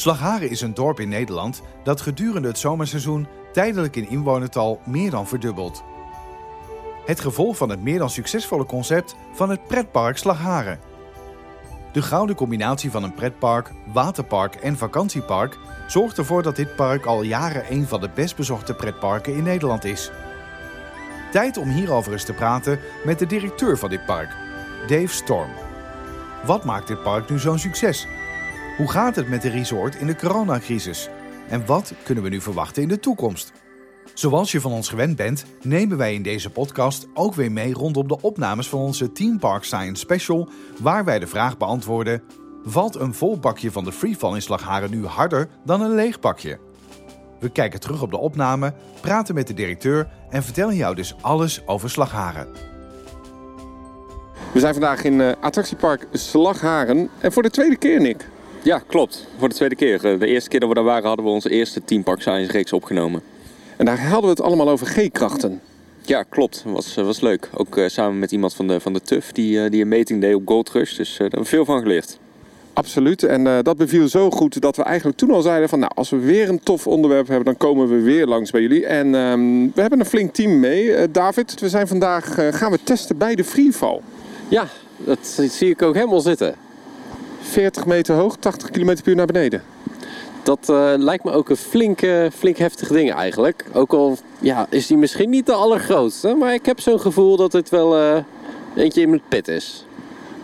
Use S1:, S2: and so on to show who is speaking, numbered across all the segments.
S1: Slagharen is een dorp in Nederland dat gedurende het zomerseizoen tijdelijk in inwonertal meer dan verdubbelt. Het gevolg van het meer dan succesvolle concept van het pretpark Slagharen. De gouden combinatie van een pretpark, waterpark en vakantiepark zorgt ervoor dat dit park al jaren een van de best bezochte pretparken in Nederland is. Tijd om hierover eens te praten met de directeur van dit park, Dave Storm. Wat maakt dit park nu zo'n succes? Hoe gaat het met de resort in de coronacrisis? En wat kunnen we nu verwachten in de toekomst? Zoals je van ons gewend bent, nemen wij in deze podcast ook weer mee rondom de opnames van onze Team Park Science Special, waar wij de vraag beantwoorden: valt een vol bakje van de freefall in Slagharen nu harder dan een leeg bakje? We kijken terug op de opname, praten met de directeur en vertellen jou dus alles over Slagharen.
S2: We zijn vandaag in uh, attractiepark Slagharen en voor de tweede keer, Nick.
S3: Ja, klopt. Voor de tweede keer. De eerste keer dat we daar waren hadden we onze eerste Team Park Science reeks opgenomen.
S2: En daar hadden we het allemaal over G-krachten.
S3: Ja, klopt. Was, was leuk. Ook uh, samen met iemand van de, van de TUF die, uh, die een meting deed op Gold Rush. Dus uh, daar hebben we veel van geleerd.
S2: Absoluut. En dat beviel zo goed dat we eigenlijk toen al zeiden van... nou, als we weer een tof onderwerp hebben, dan komen we weer langs bij jullie. En um, we hebben een flink team mee. David, we zijn vandaag gaan we testen bij de freefall.
S4: Ja, dat zie ik ook helemaal zitten.
S2: 40 meter hoog, 80 km per uur naar beneden.
S4: Dat uh, lijkt me ook een flink, flink heftig ding eigenlijk. Ook al ja, is die misschien niet de allergrootste. Maar ik heb zo'n gevoel dat het wel uh, eentje in mijn pit is.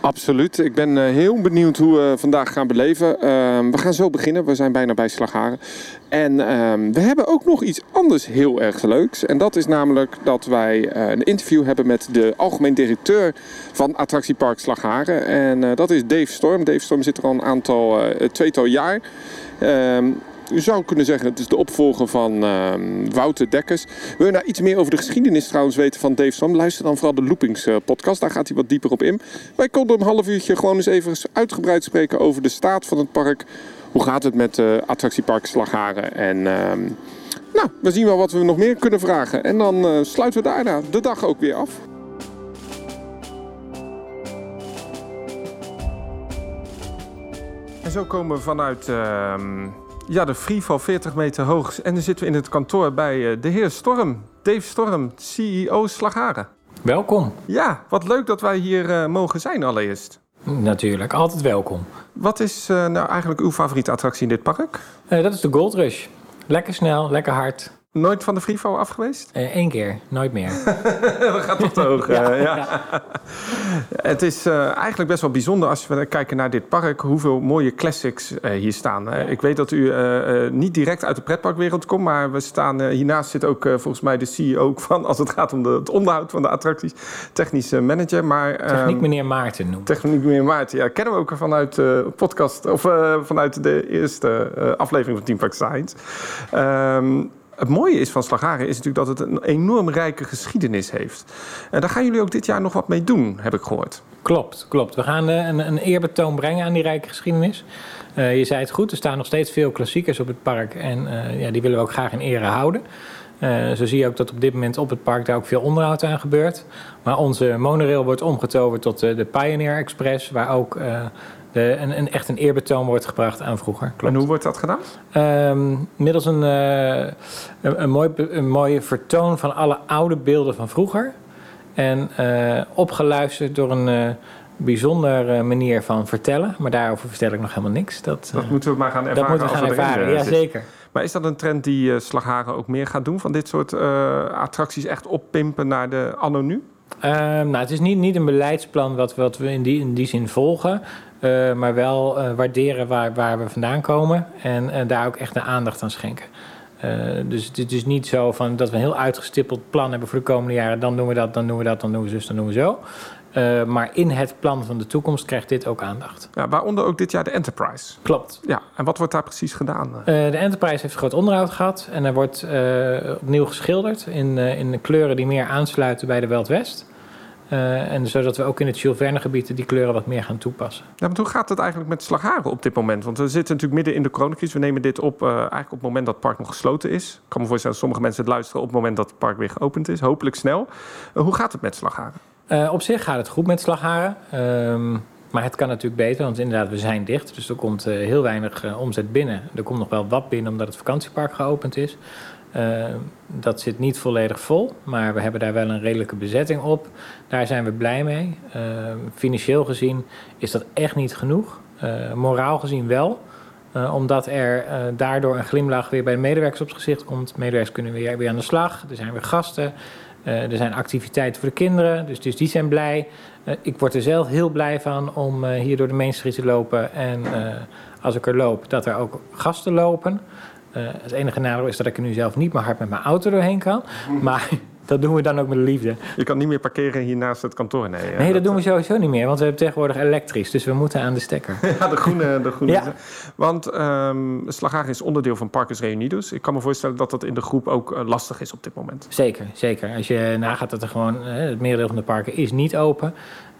S2: Absoluut. Ik ben heel benieuwd hoe we vandaag gaan beleven. Uh, we gaan zo beginnen. We zijn bijna bij Slagharen. En ehm, we hebben ook nog iets anders heel erg leuks. En dat is namelijk dat wij een interview hebben met de algemeen directeur van attractiepark Slagharen. En dat is Dave Storm. Dave Storm zit er al een aantal, tweetal jaar. U zou kunnen zeggen, het is de opvolger van uh, Wouter Dekkers. Wil je nou iets meer over de geschiedenis trouwens weten van Dave Stam? Luister dan vooral de Loopings uh, podcast, daar gaat hij wat dieper op in. Wij konden een half uurtje gewoon eens even uitgebreid spreken over de staat van het park. Hoe gaat het met uh, attractiepark Slagharen? En uh, nou, we zien wel wat we nog meer kunnen vragen. En dan uh, sluiten we daarna de dag ook weer af. En zo komen we vanuit uh, ja, de Freefall 40 meter hoog. En dan zitten we in het kantoor bij uh, de heer Storm. Dave Storm, CEO Slagharen.
S5: Welkom.
S2: Ja, wat leuk dat wij hier uh, mogen zijn allereerst.
S5: Natuurlijk, altijd welkom.
S2: Wat is uh, nou eigenlijk uw favoriete attractie in dit park?
S5: dat is de Gold Rush. Lekker snel, lekker hard.
S2: Nooit van de Freefall af geweest?
S5: Eén uh, keer, nooit meer.
S2: dat gaat toch te hoog. ja, ja. ja. Het is uh, eigenlijk best wel bijzonder als we kijken naar dit park... hoeveel mooie classics uh, hier staan. ik weet dat u niet direct uit de pretparkwereld komt... maar we staan, hiernaast zit ook volgens mij de CEO van... als het gaat om de, het onderhoud van de attracties. Technische manager, maar...
S5: Techniek um, meneer Maarten noemt.
S2: Techniek meneer Maarten, ja. Kennen we ook vanuit de podcast... of vanuit de eerste aflevering van Team Park Science. Um, het mooie is van Slagharen is natuurlijk dat het een enorm rijke geschiedenis heeft. En daar gaan jullie ook dit jaar nog wat mee doen, heb ik gehoord.
S5: Klopt, klopt. We gaan een, een eerbetoon brengen aan die rijke geschiedenis. Uh, je zei het goed, er staan nog steeds veel klassiekers op het park. En uh, ja, die willen we ook graag in ere houden. Zo zie je ook dat op dit moment op het park daar ook veel onderhoud aan gebeurt. Maar onze monorail wordt omgetoverd tot de Pioneer Express, waar ook de, een, een, echt een eerbetoon wordt gebracht aan vroeger.
S2: Klopt. En hoe wordt dat gedaan?
S5: Um, middels een, uh, een, een, mooi, een mooie vertoon van alle oude beelden van vroeger. En uh, opgeluisterd door een uh, bijzondere manier van vertellen. Maar daarover vertel ik nog helemaal niks. Dat,
S2: dat moeten we maar gaan ervaren.
S5: Dat moeten we gaan ervaren, ja zeker.
S2: Maar is dat een trend die Slagharen ook meer gaat doen? Van dit soort attracties echt oppimpen naar de anno nu?
S5: Uh, nou, het is niet, niet een beleidsplan wat, wat we in die, in die zin volgen. Uh, maar wel uh, waarderen waar, waar we vandaan komen. En uh, daar ook echt de aandacht aan schenken. dus het is niet zo van dat we een heel uitgestippeld plan hebben voor de komende jaren. Dan doen we dat, dan doen we dat, dan doen we zus, dan doen we zo. maar in het plan van de toekomst krijgt dit ook aandacht.
S2: Ja, waaronder ook dit jaar de Enterprise.
S5: Klopt.
S2: Ja, en wat wordt daar precies gedaan?
S5: de Enterprise heeft groot onderhoud gehad. En er wordt opnieuw geschilderd in, in de kleuren die meer aansluiten bij de Wild West. Uh, en zodat we ook in het Jules Verne gebied die kleuren wat meer gaan toepassen.
S2: Ja, maar hoe gaat het eigenlijk met Slagharen op dit moment? Want we zitten natuurlijk midden in de coronacrisis. We nemen dit op uh, eigenlijk op het moment dat het park nog gesloten is. Ik kan me voorstellen dat sommige mensen het luisteren op het moment dat het park weer geopend is. Hopelijk snel. Uh, hoe gaat het met Slagharen?
S5: op zich gaat het goed met Slagharen. Ehm, maar het kan natuurlijk beter, want inderdaad, we zijn dicht. Dus er komt eh, heel weinig eh, omzet binnen. Er komt nog wel wat binnen omdat het vakantiepark geopend is. Eh, dat zit niet volledig vol, maar we hebben daar wel een redelijke bezetting op. Daar zijn we blij mee. Eh, financieel gezien is dat echt niet genoeg. Eh, moraal gezien wel. Omdat er daardoor een glimlach weer bij de medewerkers op het gezicht komt. Medewerkers kunnen weer, weer aan de slag. Er zijn weer gasten. Er zijn activiteiten voor de kinderen. Dus, dus die zijn blij. Ik word er zelf heel blij van om hier door de Main Street te lopen. En als ik er loop, dat er ook gasten lopen. Eh, het enige nadeel is dat ik er nu zelf niet meer hard met mijn auto doorheen kan. Maar dat doen we dan ook met liefde.
S2: Je kan niet meer parkeren hier naast het kantoor. Nee, eh,
S5: Nee, dat doen we sowieso niet meer. Want we hebben tegenwoordig elektrisch. Dus we moeten aan de stekker.
S2: Ja, de groene. De groene.
S5: Ja.
S2: Want Slaghagen is onderdeel van Parkers Reunidos. Ik kan me voorstellen dat dat in de groep ook eh, lastig is op dit moment.
S5: Zeker, zeker. Als je nagaat dat er gewoon eh, het merendeel van de parken is niet open.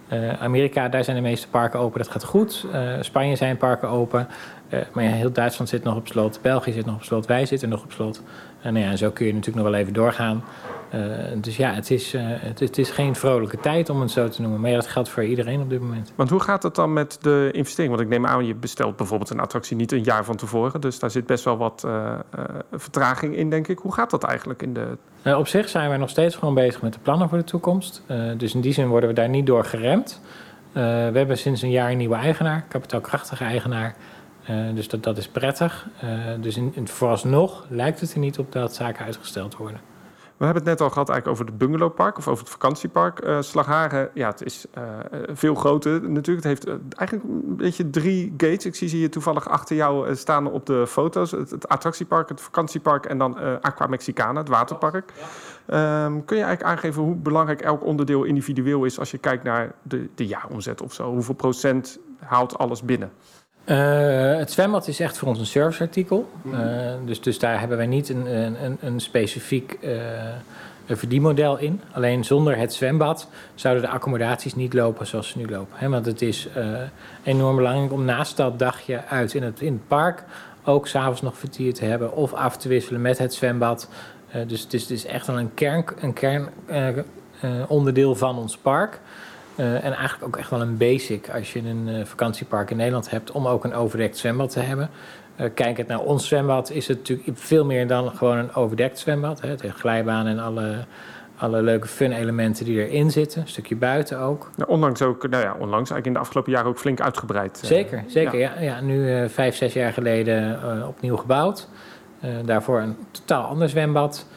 S5: Eh Amerika, daar zijn de meeste parken open, dat gaat goed. Eh, Spanje zijn parken open. Eh, maar ja, heel Duitsland zit nog op slot. België zit nog op slot. Wij zitten nog op slot. En, nou ja, en zo kun je natuurlijk nog wel even doorgaan. Eh, dus ja, het is, eh, het, het is geen vrolijke tijd om het zo te noemen. Maar ja, dat geldt voor iedereen op dit moment.
S2: Want hoe gaat het dan met de investering? Want ik neem aan, je bestelt bijvoorbeeld een attractie niet een jaar van tevoren. Dus daar zit best wel wat vertraging in, denk ik. Hoe gaat dat eigenlijk in de...
S5: Op zich zijn wij nog steeds gewoon bezig met de plannen voor de toekomst. Dus in die zin worden we daar niet door geremd. We hebben sinds een jaar een nieuwe eigenaar, kapitaalkrachtige eigenaar. Eh, dus dat, dat is prettig. Eh, dus in, in, vooralsnog lijkt het er niet op dat zaken uitgesteld worden.
S2: We hebben het net al gehad eigenlijk over het bungalowpark of over het vakantiepark. Eh Slagharen, ja, het is eh, veel groter natuurlijk. Het heeft eigenlijk een beetje drie gates. Ik zie ze hier toevallig achter jou staan op de foto's. Het, het attractiepark, het vakantiepark en dan eh, Aqua Mexicana, het waterpark. Ehm, kun je eigenlijk aangeven hoe belangrijk elk onderdeel individueel is als je kijkt naar de, de jaaromzet of zo? Hoeveel procent haalt alles binnen?
S5: Uh, het zwembad is echt voor ons een serviceartikel. Uh, dus, dus daar hebben wij niet een, een, een specifiek uh, een verdienmodel in. Alleen zonder het zwembad zouden de accommodaties niet lopen zoals ze nu lopen. Want het is enorm belangrijk om naast dat dagje uit in het, in het park ook s'avonds nog vertier te hebben of af te wisselen met het zwembad. dus het is, het is echt wel een kern, een kern onderdeel van ons park. Uh, en eigenlijk ook echt wel een basic als je een uh, vakantiepark in Nederland hebt om ook een overdekt zwembad te hebben. Uh, kijk het naar ons zwembad, is het natuurlijk veel meer dan gewoon een overdekt zwembad. Hè. Het heeft glijbaan en alle, alle leuke fun elementen die erin zitten. Een stukje buiten ook.
S2: Nou, onlangs ook, nou ja, onlangs eigenlijk in de afgelopen jaren ook flink uitgebreid.
S5: Zeker, zeker. Ja. Ja, ja nu vijf, zes jaar geleden opnieuw gebouwd. daarvoor een totaal ander zwembad.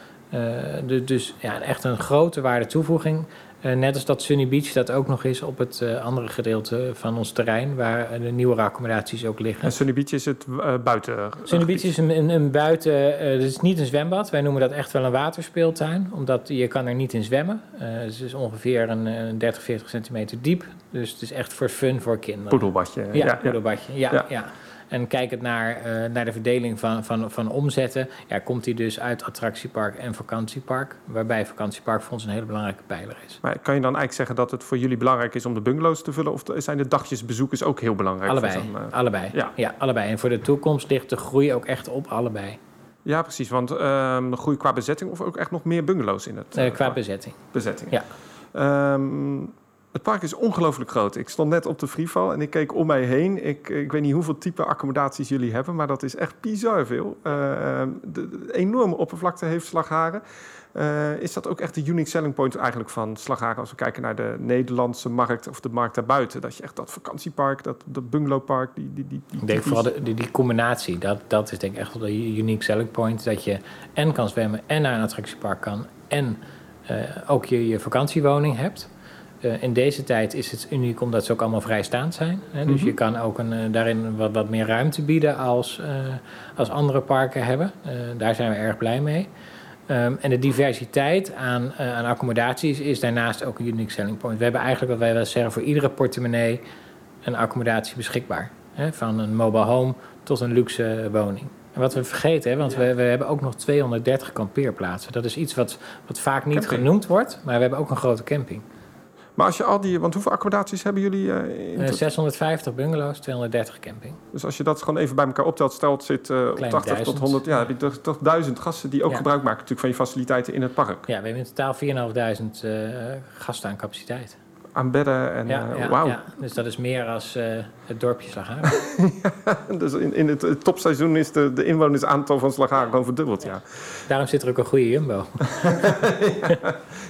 S5: dus, dus ja, echt een grote waarde toevoeging. Uh, net als dat Sunny Beach dat ook nog is op het uh, andere gedeelte van ons terrein, waar de nieuwe accommodaties ook liggen.
S2: En Sunny Beach is het uh, buiten.
S5: Sunny Beach is een, een, een buiten, het is niet een zwembad. Wij noemen dat echt wel een waterspeeltuin, omdat je kan er niet in zwemmen. het is ongeveer een, een 30, 40 centimeter diep. Dus het is echt voor fun voor kinderen.
S2: Poedelbadje.
S5: Ja, ja poedelbadje. Ja, ja. ja. En kijkend naar, uh, naar de verdeling van, van, van omzetten, ja, komt die dus uit attractiepark en vakantiepark. Waarbij vakantiepark voor ons een hele belangrijke pijler is.
S2: Maar kan je dan eigenlijk zeggen dat het voor jullie belangrijk is om de bungalows te vullen? Of zijn de dagjesbezoekers ook heel belangrijk?
S5: Allebei. Uh... allebei. Ja. ja, allebei. En voor de toekomst ligt de groei ook echt op allebei.
S2: Ja, precies. Want uh, groei qua bezetting of ook echt nog meer bungalows in het?
S5: Uh, qua bezetting.
S2: Bezetting.
S5: Ja.
S2: Um, het park is ongelooflijk groot. Ik stond net op de Freefall en ik keek om mij heen. Ik, ik weet niet hoeveel type accommodaties jullie hebben, maar dat is echt bizar veel. Uh, de, de, enorme oppervlakte heeft Slagharen. Uh, is dat ook echt de unique selling point eigenlijk van Slagharen als we kijken naar de Nederlandse markt of de markt daarbuiten? Dat je echt dat vakantiepark, dat, dat bungalowpark, die... die, die, die
S5: ik denk vooral de, die, die, combinatie, dat, dat is denk ik echt wel de unique selling point. Dat je en kan zwemmen en naar een attractiepark kan en uh, ook je, je vakantiewoning hebt. Uh, in deze tijd is het uniek omdat ze ook allemaal vrijstaand zijn. Hè? Dus mm -hmm. je kan ook een, uh, daarin wat, wat, meer ruimte bieden als, uh, als andere parken hebben. daar zijn we erg blij mee. Um, en de diversiteit aan, aan, accommodaties is daarnaast ook een unique selling point. We hebben eigenlijk, wat wij wel zeggen, voor iedere portemonnee een accommodatie beschikbaar. Hè? Van een mobile home tot een luxe woning. En wat we vergeten, hè, want ja. we, we, hebben ook nog 230 kampeerplaatsen. Dat is iets wat, wat vaak niet camping. genoemd wordt, maar we hebben ook een grote camping.
S2: Maar als je al die, want hoeveel accommodaties hebben jullie? Uh,
S5: uh, 650 bungalows, 230 camping.
S2: Dus als je dat gewoon even bij elkaar optelt, stelt zit uh, op 80
S5: duizend.
S2: tot 100, ja, toch, toch duizend gasten die ook ja. gebruik maken natuurlijk van je faciliteiten in het park.
S5: Ja, we hebben in totaal 4.500 uh, gasten aan capaciteit.
S2: Aan bedden. En,
S5: Ja,
S2: eh,
S5: ja, ja. Dus dat is meer als eh, het dorpje Slagharen.
S2: Dus in, in het, het topseizoen is de, de inwonersaantal van Slagharen gewoon verdubbeld. Ja.
S5: Daarom zit er ook een goede Jumbo.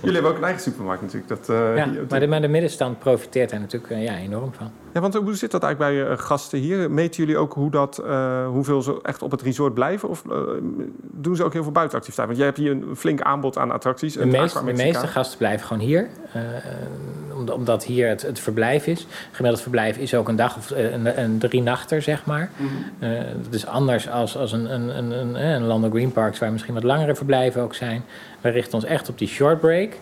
S2: Jullie hebben ook een eigen supermarkt natuurlijk. Dat, eh,
S5: maar, de, maar de middenstand profiteert daar natuurlijk ja, enorm van.
S2: Ja, want hoe zit dat eigenlijk bij eh, gasten hier? Meten jullie ook hoe dat, eh, hoeveel ze echt op het resort blijven? Of eh, doen ze ook heel veel buitenactiviteiten? Want jij hebt hier een flink aanbod aan attracties.
S5: De,
S2: Aqua
S5: de meeste gasten blijven gewoon hier. omdat, hier het, het verblijf is. Gemiddeld verblijf is ook een dag of een, een drie nachter, zeg maar. Eh, dat is anders als, als een, een, een, een, een Lando Green Parks... waar misschien wat langere verblijven ook zijn. We richten ons echt op die short break...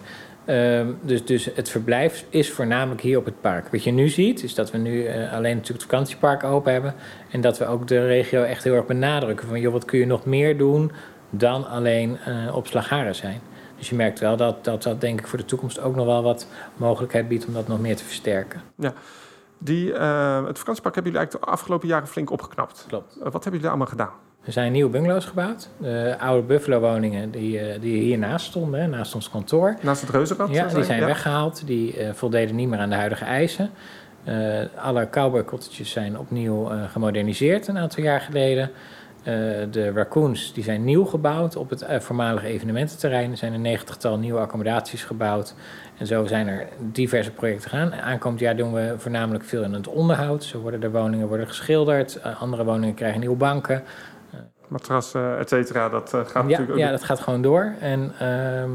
S5: Ehm, dus, dus het verblijf is voornamelijk hier op het park. Wat je nu ziet, is dat we nu eh, alleen natuurlijk het vakantiepark open hebben. En dat we ook de regio echt heel erg benadrukken. Van joh, wat kun je nog meer doen dan alleen eh, op Slagharen zijn. Dus je merkt wel dat, dat dat denk ik voor de toekomst ook nog wel wat mogelijkheid biedt om dat nog meer te versterken.
S2: Die, eh, het vakantiepark hebben jullie eigenlijk de afgelopen jaren flink opgeknapt.
S5: Klopt.
S2: Wat hebben jullie allemaal gedaan?
S5: Er zijn nieuwe bungalows gebouwd. De oude Buffalo woningen die, eh, die hiernaast stonden, hè, naast ons kantoor.
S2: Naast het reuzenrad?
S5: Ja, die zijn weggehaald. Die eh, voldeden niet meer aan de huidige eisen. Eh, alle cowboy cottages zijn opnieuw gemoderniseerd een aantal jaar geleden. De raccoons die zijn nieuw gebouwd op het voormalige evenemententerrein. Er zijn een negentigtal nieuwe accommodaties gebouwd. En zo zijn er diverse projecten gaan. Aankomend jaar doen we voornamelijk veel in het onderhoud. Zo worden de woningen worden geschilderd. Andere woningen krijgen nieuwe banken.
S2: Matrassen, et cetera. Dat eh, gaat
S5: Ja,
S2: natuurlijk ook...
S5: ja, dat gaat gewoon door. En, ehm,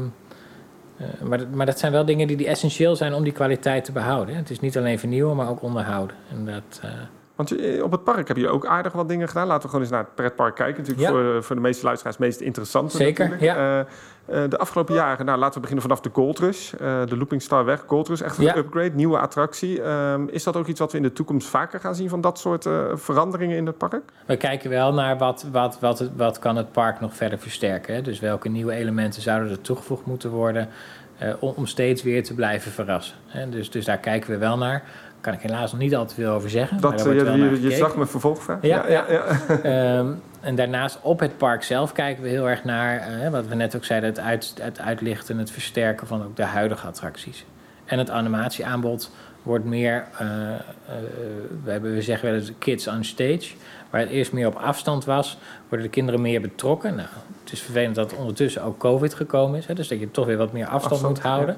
S5: eh, maar, dat- maar dat zijn wel dingen die, die essentieel zijn om die kwaliteit te behouden. hè. Het is niet alleen vernieuwen, maar ook onderhouden. En dat, eh,
S2: Want je- op het park heb je ook aardig wat dingen gedaan. Laten we gewoon eens naar het pretpark kijken. Natuurlijk
S5: Ja.
S2: voor, voor de meeste luisteraars het meest interessante
S5: Zeker,
S2: natuurlijk.
S5: ja.
S2: Eh, eh, de afgelopen jaren, nou, laten we beginnen vanaf de Gold Rush. Eh, de Looping Star weg, Gold Rush. Echt een
S5: Ja.
S2: upgrade, nieuwe attractie. Ehm, is dat ook iets wat we in de toekomst vaker gaan zien van dat soort eh, veranderingen in het park?
S5: we kijken wel naar wat, wat, wat, het- wat kan het park nog verder versterken. Hè? Dus welke nieuwe elementen zouden er toegevoegd moeten worden... eh, om, om steeds weer te blijven verrassen. Hè? Dus, dus daar kijken we wel naar. Kan ik helaas nog niet al te veel over zeggen. maar
S2: Dat, eh, je, je, zag mijn vervolgvraag.
S5: Ja,
S2: ja, ja.
S5: Ehm, en daarnaast op het park zelf kijken we heel erg naar, eh, wat we net ook zeiden, het, uit, het uitlichten en het versterken van ook de huidige attracties. En het animatieaanbod wordt meer, eh, we, hebben, we zeggen wel eens kids on stage. Waar het eerst meer op afstand was, worden de kinderen meer betrokken. Nou, het is vervelend dat ondertussen ook COVID gekomen is, hè, dus dat je toch weer wat meer afstand,
S2: Afstand,
S5: moet houden.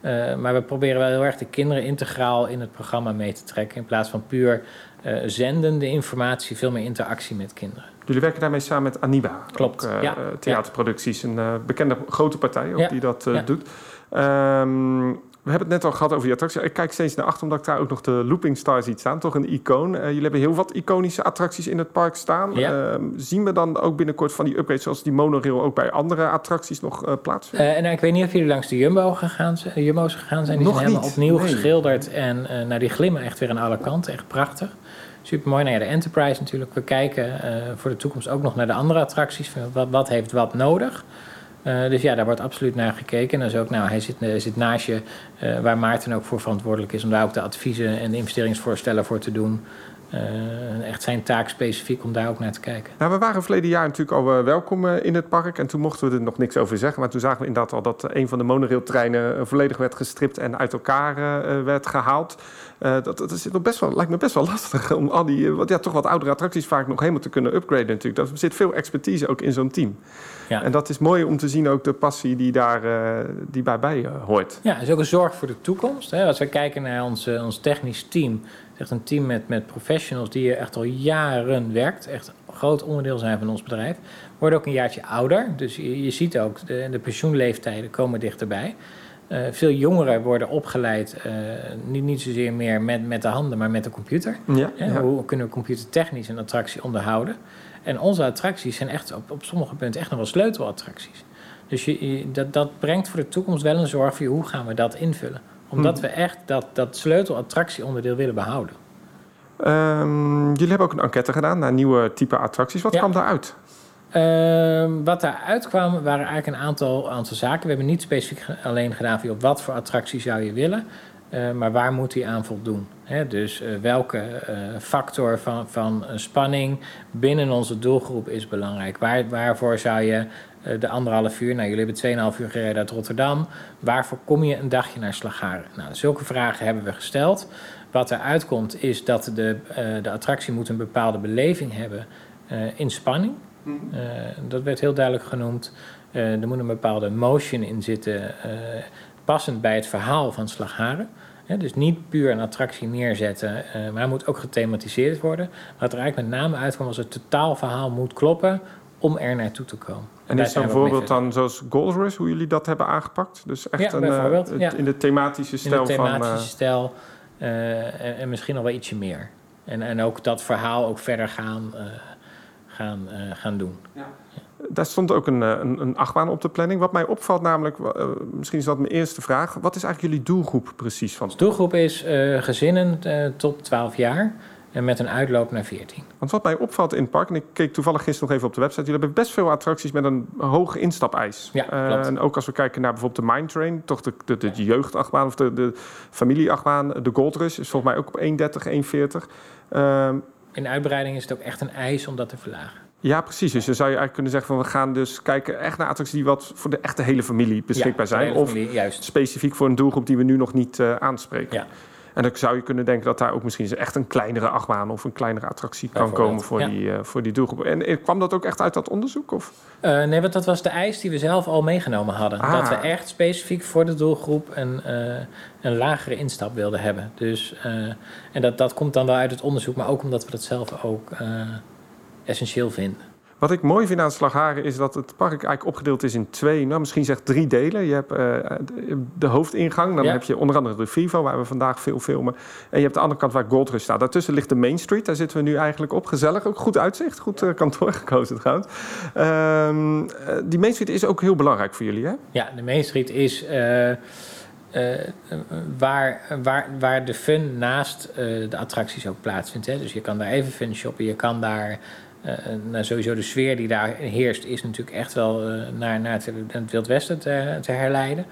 S5: Eh, maar we proberen wel heel erg de kinderen integraal in het programma mee te trekken. In plaats van puur eh, zendende informatie, veel meer interactie met kinderen.
S2: Jullie werken daarmee samen met Aniba.
S5: Klopt,
S2: Ook, eh,
S5: ja.
S2: theaterproducties, een bekende grote partij ook
S5: Ja,
S2: die dat
S5: ja.
S2: doet. Ehm, we hebben het net al gehad over die attractie. Ik kijk steeds naar achter omdat ik daar ook nog de Looping Star ziet staan. Toch een icoon. Eh, jullie hebben heel wat iconische attracties in het park staan.
S5: Ja.
S2: Ehm, zien we dan ook binnenkort van die upgrades zoals die monorail ook bij andere attracties nog eh plaatsvinden?
S5: Eh, en nou, ik weet niet of jullie langs de Jumbo gegaan, zijn- Jumbo's gegaan zijn. Die
S2: Nog
S5: zijn helemaal
S2: niet,
S5: opnieuw
S2: nee.
S5: geschilderd. En nou, die glimmen echt weer aan alle kanten. Echt prachtig. Super mooi. Nou ja, de Enterprise natuurlijk. We kijken voor de toekomst ook nog naar de andere attracties. Wat, wat heeft wat nodig? Eh, dus ja, daar wordt absoluut naar gekeken. En is ook, nou, hij zit, eh, zit naast je, eh, waar Maarten ook voor verantwoordelijk is om daar ook de adviezen en de investeringsvoorstellen voor te doen. Eh, echt zijn taak specifiek om daar ook naar te kijken.
S2: Nou, we waren verleden jaar natuurlijk al eh, welkom eh, in het park. En toen mochten we er nog niks over zeggen. Maar toen zagen we inderdaad al dat een van de monorailtreinen volledig werd gestript en uit elkaar werd gehaald. Eh, dat, dat is nog best wel, lijkt me best wel lastig om al die wat, ja, toch wat oudere attracties vaak nog helemaal te kunnen upgraden natuurlijk. Daar zit veel expertise ook in zo'n team.
S5: Ja.
S2: En dat is mooi om te zien ook de passie die daar die bij eh, hoort.
S5: Ja, het is ook een zorg voor de toekomst. Hè. Als we kijken naar ons, ons technisch team, echt een team met, met professionals die hier echt al jaren werkt. Echt een groot onderdeel zijn van ons bedrijf. Worden ook een jaartje ouder, dus je, je ziet ook de, de pensioenleeftijden komen dichterbij. Eh, veel jongeren worden opgeleid, eh, niet, niet zozeer meer met, met de handen, maar met de computer.
S2: Ja,
S5: Hè,
S2: ja.
S5: Hoe kunnen we computertechnisch een attractie onderhouden? En onze attracties zijn echt op, op sommige punten echt nog wel sleutelattracties. Dus je, je- dat, dat brengt voor de toekomst wel een zorg voor je, hoe gaan we dat invullen? Omdat
S2: Hmm.
S5: we echt dat, dat sleutelattractieonderdeel willen behouden.
S2: Ehm, jullie hebben ook een enquête gedaan naar nieuwe type attracties. Wat
S5: Ja.
S2: kwam daaruit?
S5: Ehm, wat daaruit kwam, waren eigenlijk een aantal, aantal zaken. We hebben niet specifiek alleen gedaan van joh, wat voor attractie zou je willen. Eh, maar waar moet die aan voldoen? Hè, dus eh, welke eh, factor van, van spanning binnen onze doelgroep is belangrijk? Waar, waarvoor zou je de anderhalf uur, nou jullie hebben 2,5 uur gereden uit Rotterdam, waarvoor kom je een dagje naar Slagharen? Nou, zulke vragen hebben we gesteld. Wat eruit komt is dat de, eh, de attractie moet een bepaalde beleving hebben eh, in spanning. Eh, dat werd heel duidelijk genoemd. Eh, er moet een bepaalde motion in zitten, eh, passend bij het verhaal van Slagharen. Dus niet puur een attractie neerzetten, eh, maar moet ook gethematiseerd worden. Wat er eigenlijk met name uitkwam was het totaalverhaal moet kloppen om er naartoe te komen.
S2: En is zo'n
S5: mee
S2: voorbeeld dan zoals Gold Rush, hoe jullie dat hebben aangepakt? Dus echt
S5: Ja,
S2: een, eh, het-
S5: ja.
S2: in de thematische
S5: in
S2: stijl
S5: de thematische
S2: van... eh,
S5: stijl eh, en, en misschien nog wel ietsje meer. En, en ook dat verhaal ook verder gaan, eh, gaan, eh, gaan doen.
S2: Daar stond ook een, een, een achtbaan op de planning. Wat mij opvalt namelijk, misschien is dat mijn eerste vraag. Wat is eigenlijk jullie doelgroep precies van?
S5: De doelgroep is eh, gezinnen tot 12 jaar en met een uitloop naar 14.
S2: Want wat mij opvalt in het park, en ik keek toevallig gisteren nog even op de website, jullie hebben best veel attracties met een hoge instapeis.
S5: Ja,
S2: Eh,
S5: klopt.
S2: en ook als we kijken naar bijvoorbeeld de Mine Train, toch de, de, de jeugdachtbaan of de, de familieachtbaan, de Gold Rush, is volgens mij ook op 1,30, 1,40. Ehm,
S5: In uitbreiding is het ook echt een eis om dat te verlagen.
S2: ja, precies. Dus dan zou je eigenlijk kunnen zeggen van we gaan dus kijken echt naar attracties die wat voor de echte hele familie beschikbaar
S5: Ja,
S2: zijn. Of
S5: familie,
S2: specifiek voor een doelgroep die we nu nog niet eh, aanspreken.
S5: Ja.
S2: En dan zou je kunnen denken dat daar ook misschien echt een kleinere achtbaan of een kleinere attractie kan komen voor,
S5: ja.
S2: die, eh, voor die doelgroep. En eh, kwam dat ook echt uit dat onderzoek? Of?
S5: Eh, nee, want dat was de eis die we zelf al meegenomen hadden.
S2: Ah.
S5: Dat we echt specifiek voor de doelgroep een, een lagere instap wilden hebben. Dus, en dat, dat komt dan wel uit het onderzoek, maar ook omdat we dat zelf ook essentieel vinden.
S2: Wat ik mooi vind aan Slagharen is dat het park eigenlijk opgedeeld is in twee, nou misschien zeg drie delen. Je hebt eh, de, hoofdingang, dan
S5: Ja.
S2: heb je onder andere de Vivo, waar we vandaag veel filmen. En je hebt de andere kant waar Gold Rush staat. Daartussen ligt de Main Street, daar zitten we nu eigenlijk op. Gezellig, ook goed uitzicht, goed eh, kantoor gekozen trouwens. Eh, die Main Street is ook heel belangrijk voor jullie, hè?
S5: Ja, de Main Street is waar, waar, waar de fun naast de attracties ook plaatsvindt. Hè. Dus je kan daar even fun shoppen, je kan daar... eh, nou, sowieso de sfeer die daar heerst is natuurlijk echt wel eh, naar, naar het, Wild Westen te, herleiden.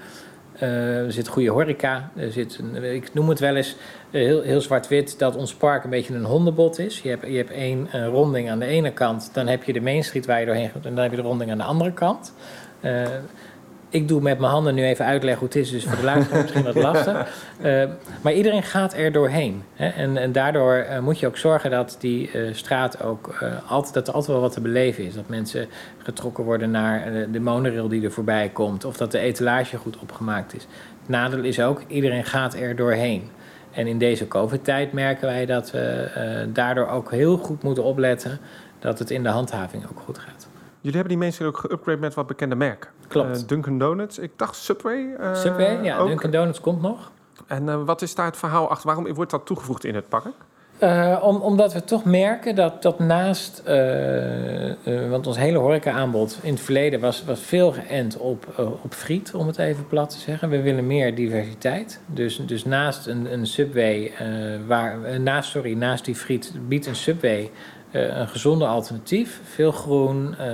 S5: Eh, er zit goede horeca. Er zit een, ik noem het wel eens eh, heel, heel zwart-wit dat ons park een beetje een hondenbot is. Je hebt, je hebt één eh, ronding aan de ene kant, dan heb je de Main Street waar je doorheen gaat en dan heb je de ronding aan de andere kant. Ik doe met mijn handen nu even uitleggen hoe het is, dus voor de luisteraar misschien wat lastig. Eh, maar iedereen gaat er doorheen. Hè? En, en daardoor eh, moet je ook zorgen dat die eh, straat ook altijd, dat er altijd wel wat te beleven is. Dat mensen getrokken worden naar de monorail die er voorbij komt, of dat de etalage goed opgemaakt is. Het nadeel is ook, iedereen gaat er doorheen. En in deze COVID-tijd merken wij dat we daardoor ook heel goed moeten opletten dat het in de handhaving ook goed gaat.
S2: Jullie hebben die mensen ook geüpgrade met wat bekende merken.
S5: Klopt.
S2: Eh, Dunkin' Donuts, ik dacht Subway. eh,
S5: Subway, ja,
S2: ook.
S5: Dunkin' Donuts komt nog.
S2: En eh, wat is daar het verhaal achter? Waarom wordt dat toegevoegd in het park?
S5: Om, omdat we toch merken dat, dat naast, want ons hele horeca-aanbod in het verleden was, was veel geënt op, op friet, om het even plat te zeggen. We willen meer diversiteit. Dus, dus naast een, een Subway, waar, naast, sorry, naast die friet biedt een Subway een gezonde alternatief. Veel groen, eh,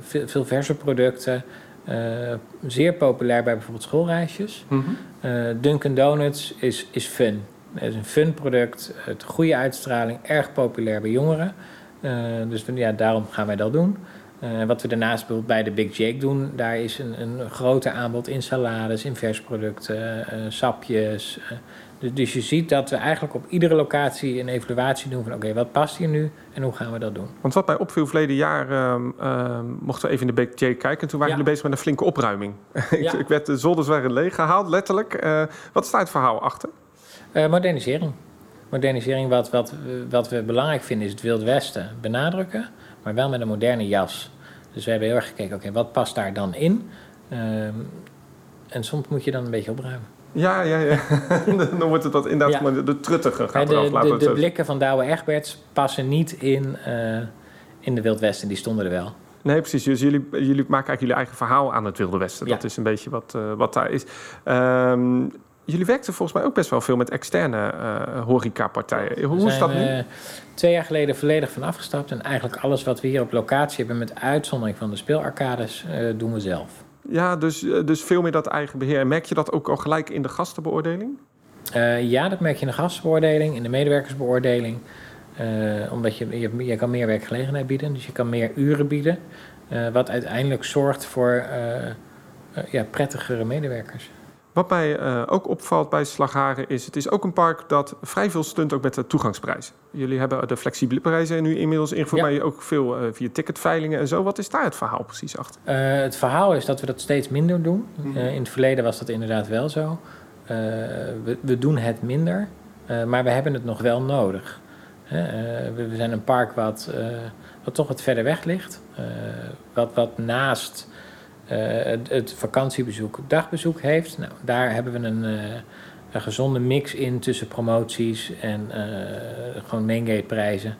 S5: veel, veel verse producten. eh, zeer populair bij bijvoorbeeld schoolreisjes. Eh, Dunkin' Donuts is, is fun. Het is een fun product, het goede uitstraling, erg populair bij jongeren. Eh, dus ja, daarom gaan wij dat doen. Eh, wat we daarnaast bijvoorbeeld bij de Big Jake doen, daar is een, een groter aanbod in salades, in versproducten, eh, sapjes. Dus, dus je ziet dat we eigenlijk op iedere locatie een evaluatie doen van oké, wat past hier nu en hoe gaan we dat doen?
S2: Want wat mij opviel verleden jaar, ehm, ehm, mochten we even in de Big J kijken. En toen waren
S5: Ja.
S2: jullie bezig met een flinke opruiming. ik,
S5: Ja.
S2: ik werd, de zolders waren leeg gehaald, letterlijk. Eh, wat staat het verhaal achter?
S5: Eh, modernisering. Modernisering, wat, wat, wat we belangrijk vinden, is het Wild Westen benadrukken, maar wel met een moderne jas. Dus we hebben heel erg gekeken, oké, wat past daar dan in? Ehm, en soms moet je dan een beetje opruimen.
S2: Ja, ja, ja. Dan wordt het wat inderdaad,
S5: Ja.
S2: maar de, de truttige gaat
S5: de,
S2: eraf. Laten
S5: de, de
S2: zo
S5: blikken van Douwe Egberts passen niet in, eh, in de Wild Westen, die stonden er wel.
S2: Nee, precies. Dus jullie, jullie maken eigenlijk jullie eigen verhaal aan het Wilde Westen.
S5: Ja.
S2: Dat is een beetje wat, eh, wat daar is. Ehm, jullie werkten volgens mij ook best wel veel met externe eh horecapartijen. Hoe is dat nu?
S5: eh, twee jaar geleden volledig van afgestapt en eigenlijk alles wat we hier op locatie hebben, met uitzondering van de speelarcades, doen we zelf.
S2: Ja, dus, eh, dus veel meer dat eigen beheer. Merk je dat ook al gelijk in de gastenbeoordeling?
S5: Eh, ja, dat merk je in de gastenbeoordeling, in de medewerkersbeoordeling. Eh, omdat je, je, kan meer werkgelegenheid bieden, dus je kan meer uren bieden. wat uiteindelijk zorgt voor ja, prettigere medewerkers.
S2: Wat mij eh, ook opvalt bij Slagharen is, het is ook een park dat vrij veel stunt ook met de toegangsprijzen. Jullie hebben de flexibele prijzen nu inmiddels ingevoerd,
S5: Ja.
S2: maar ook veel eh, via ticketveilingen en zo. Wat is daar het verhaal precies achter?
S5: Eh, het verhaal is dat we dat steeds minder doen. Eh, in het verleden was dat inderdaad wel zo. We, we doen het minder, maar we hebben het nog wel nodig. We, we zijn een park wat, wat toch wat verder weg ligt. wat, wat naast het, het vakantiebezoek dagbezoek heeft. Nou, daar hebben we een, eh, een gezonde mix in tussen promoties en eh, gewoon maingate prijzen.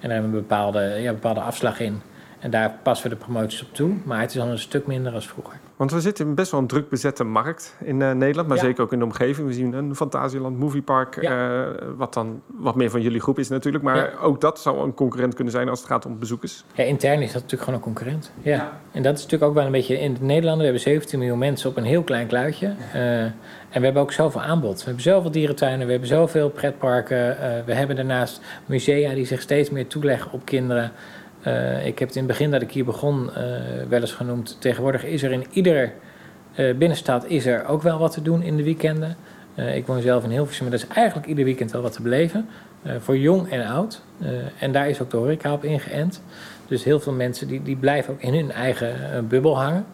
S5: En daar hebben we een bepaalde, ja, bepaalde afslag in. En daar passen we de promoties op toe. Maar het is al een stuk minder als vroeger.
S2: Want we zitten in best wel een druk bezette markt in eh, Nederland, maar
S5: Ja.
S2: zeker ook in de omgeving. We zien een Fantasieland Moviepark, eh, wat dan wat meer van jullie groep is natuurlijk. Maar
S5: Ja.
S2: ook dat zou een concurrent kunnen zijn als het gaat om bezoekers.
S5: Ja, intern is dat natuurlijk gewoon een concurrent. Ja. En dat is natuurlijk ook wel een beetje in Nederland. We hebben 17 miljoen mensen op een heel klein kluitje. Eh, en we hebben ook zoveel aanbod. We hebben zoveel dierentuinen, we hebben zoveel pretparken. We hebben daarnaast musea die zich steeds meer toeleggen op kinderen. Eh, ik heb het in het begin dat ik hier begon eh, wel eens genoemd. Tegenwoordig is er in iedere eh, binnenstad is er ook wel wat te doen in de weekenden. Eh, ik woon zelf in Hilversum, maar er is eigenlijk ieder weekend wel wat te beleven. voor jong en oud. En daar is ook de horeca op ingeënt. Dus heel veel mensen die, die blijven ook in hun eigen bubbel hangen.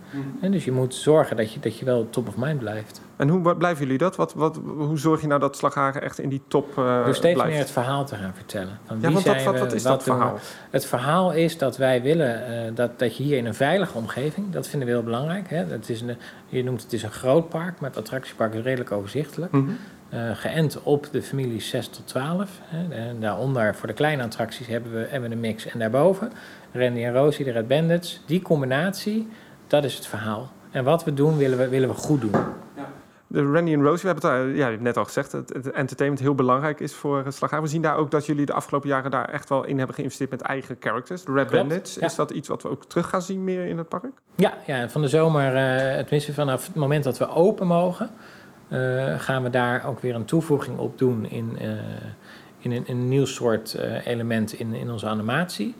S5: En dus je moet zorgen dat je, dat je wel top of mind blijft.
S2: En hoe wat blijven jullie dat? Wat, wat, hoe zorg je nou dat Slagharen echt in die top eh
S5: Door steeds
S2: blijft?
S5: meer het verhaal te gaan vertellen. Van
S2: ja,
S5: wie
S2: want wat, is dat verhaal?
S5: Het verhaal is dat wij willen eh, dat, dat je hier in een veilige omgeving, dat vinden we heel belangrijk. Hè? Is een, je noemt het is een groot park, maar het attractiepark is redelijk overzichtelijk.
S2: Mhm.
S5: Eh, geënt op de families 6 tot 12. Hè. En daaronder voor de kleine attracties hebben we, hebben we een mix. En daarboven Randy en Rosie, de Red Bandits. Die combinatie, dat is het verhaal. En wat we doen, willen we, willen we goed doen.
S2: De Randy en Rosie, we hebben het daar, ja, je hebt net al gezegd, dat het entertainment heel belangrijk is voor uh, Slagharen. We zien daar ook dat jullie de afgelopen jaren daar echt wel in hebben geïnvesteerd met eigen characters. De Red
S5: Klopt,
S2: Bandits,
S5: ja.
S2: is dat iets wat we ook terug gaan zien meer in het park?
S5: Ja, ja van de zomer, eh tenminste vanaf het moment dat we open mogen, eh, gaan we daar ook weer een toevoeging op doen in, eh, in een, een nieuw soort eh, element in, in onze animatie.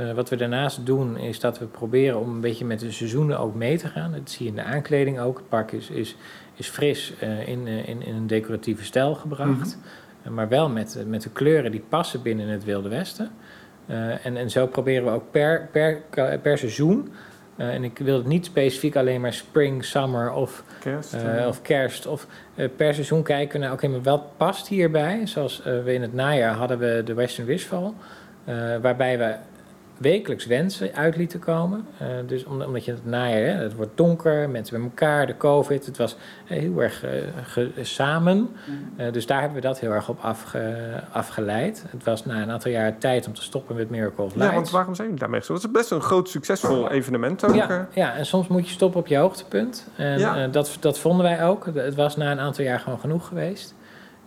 S5: Eh, wat we daarnaast doen is dat we proberen om een beetje met de seizoenen ook mee te gaan. Dat zie je in de aankleding ook. Het park is, is, is fris eh, in, eh, in, in een decoratieve stijl gebracht. Eh, maar wel met, met de kleuren die passen binnen het Wilde Westen. En, en zo proberen we ook per, per, per seizoen. en ik wil het niet specifiek alleen maar spring, summer of
S2: Kerst?
S5: of kerst. Of per seizoen kijken naar, oké, maar wat past hierbij? Zoals we in het najaar hadden we de Western Wishfall. waarbij we wekelijks wensen uit lieten komen. Eh, dus om- omdat je het najaar, hè, het wordt donker, mensen bij elkaar, de covid. Het was eh, heel erg eh, ge- samen. Eh, dus daar hebben we dat heel erg op afge- afgeleid. Het was na een aantal jaar tijd om te stoppen met Miracle of
S2: ja, want waarom zijn jullie daarmee gestopt? Dat is best een groot succesvol evenement ook.
S5: Ja, ja, en soms moet je stoppen op je hoogtepunt. En
S2: Ja.
S5: dat, dat vonden wij ook. Het was na een aantal jaar gewoon genoeg geweest.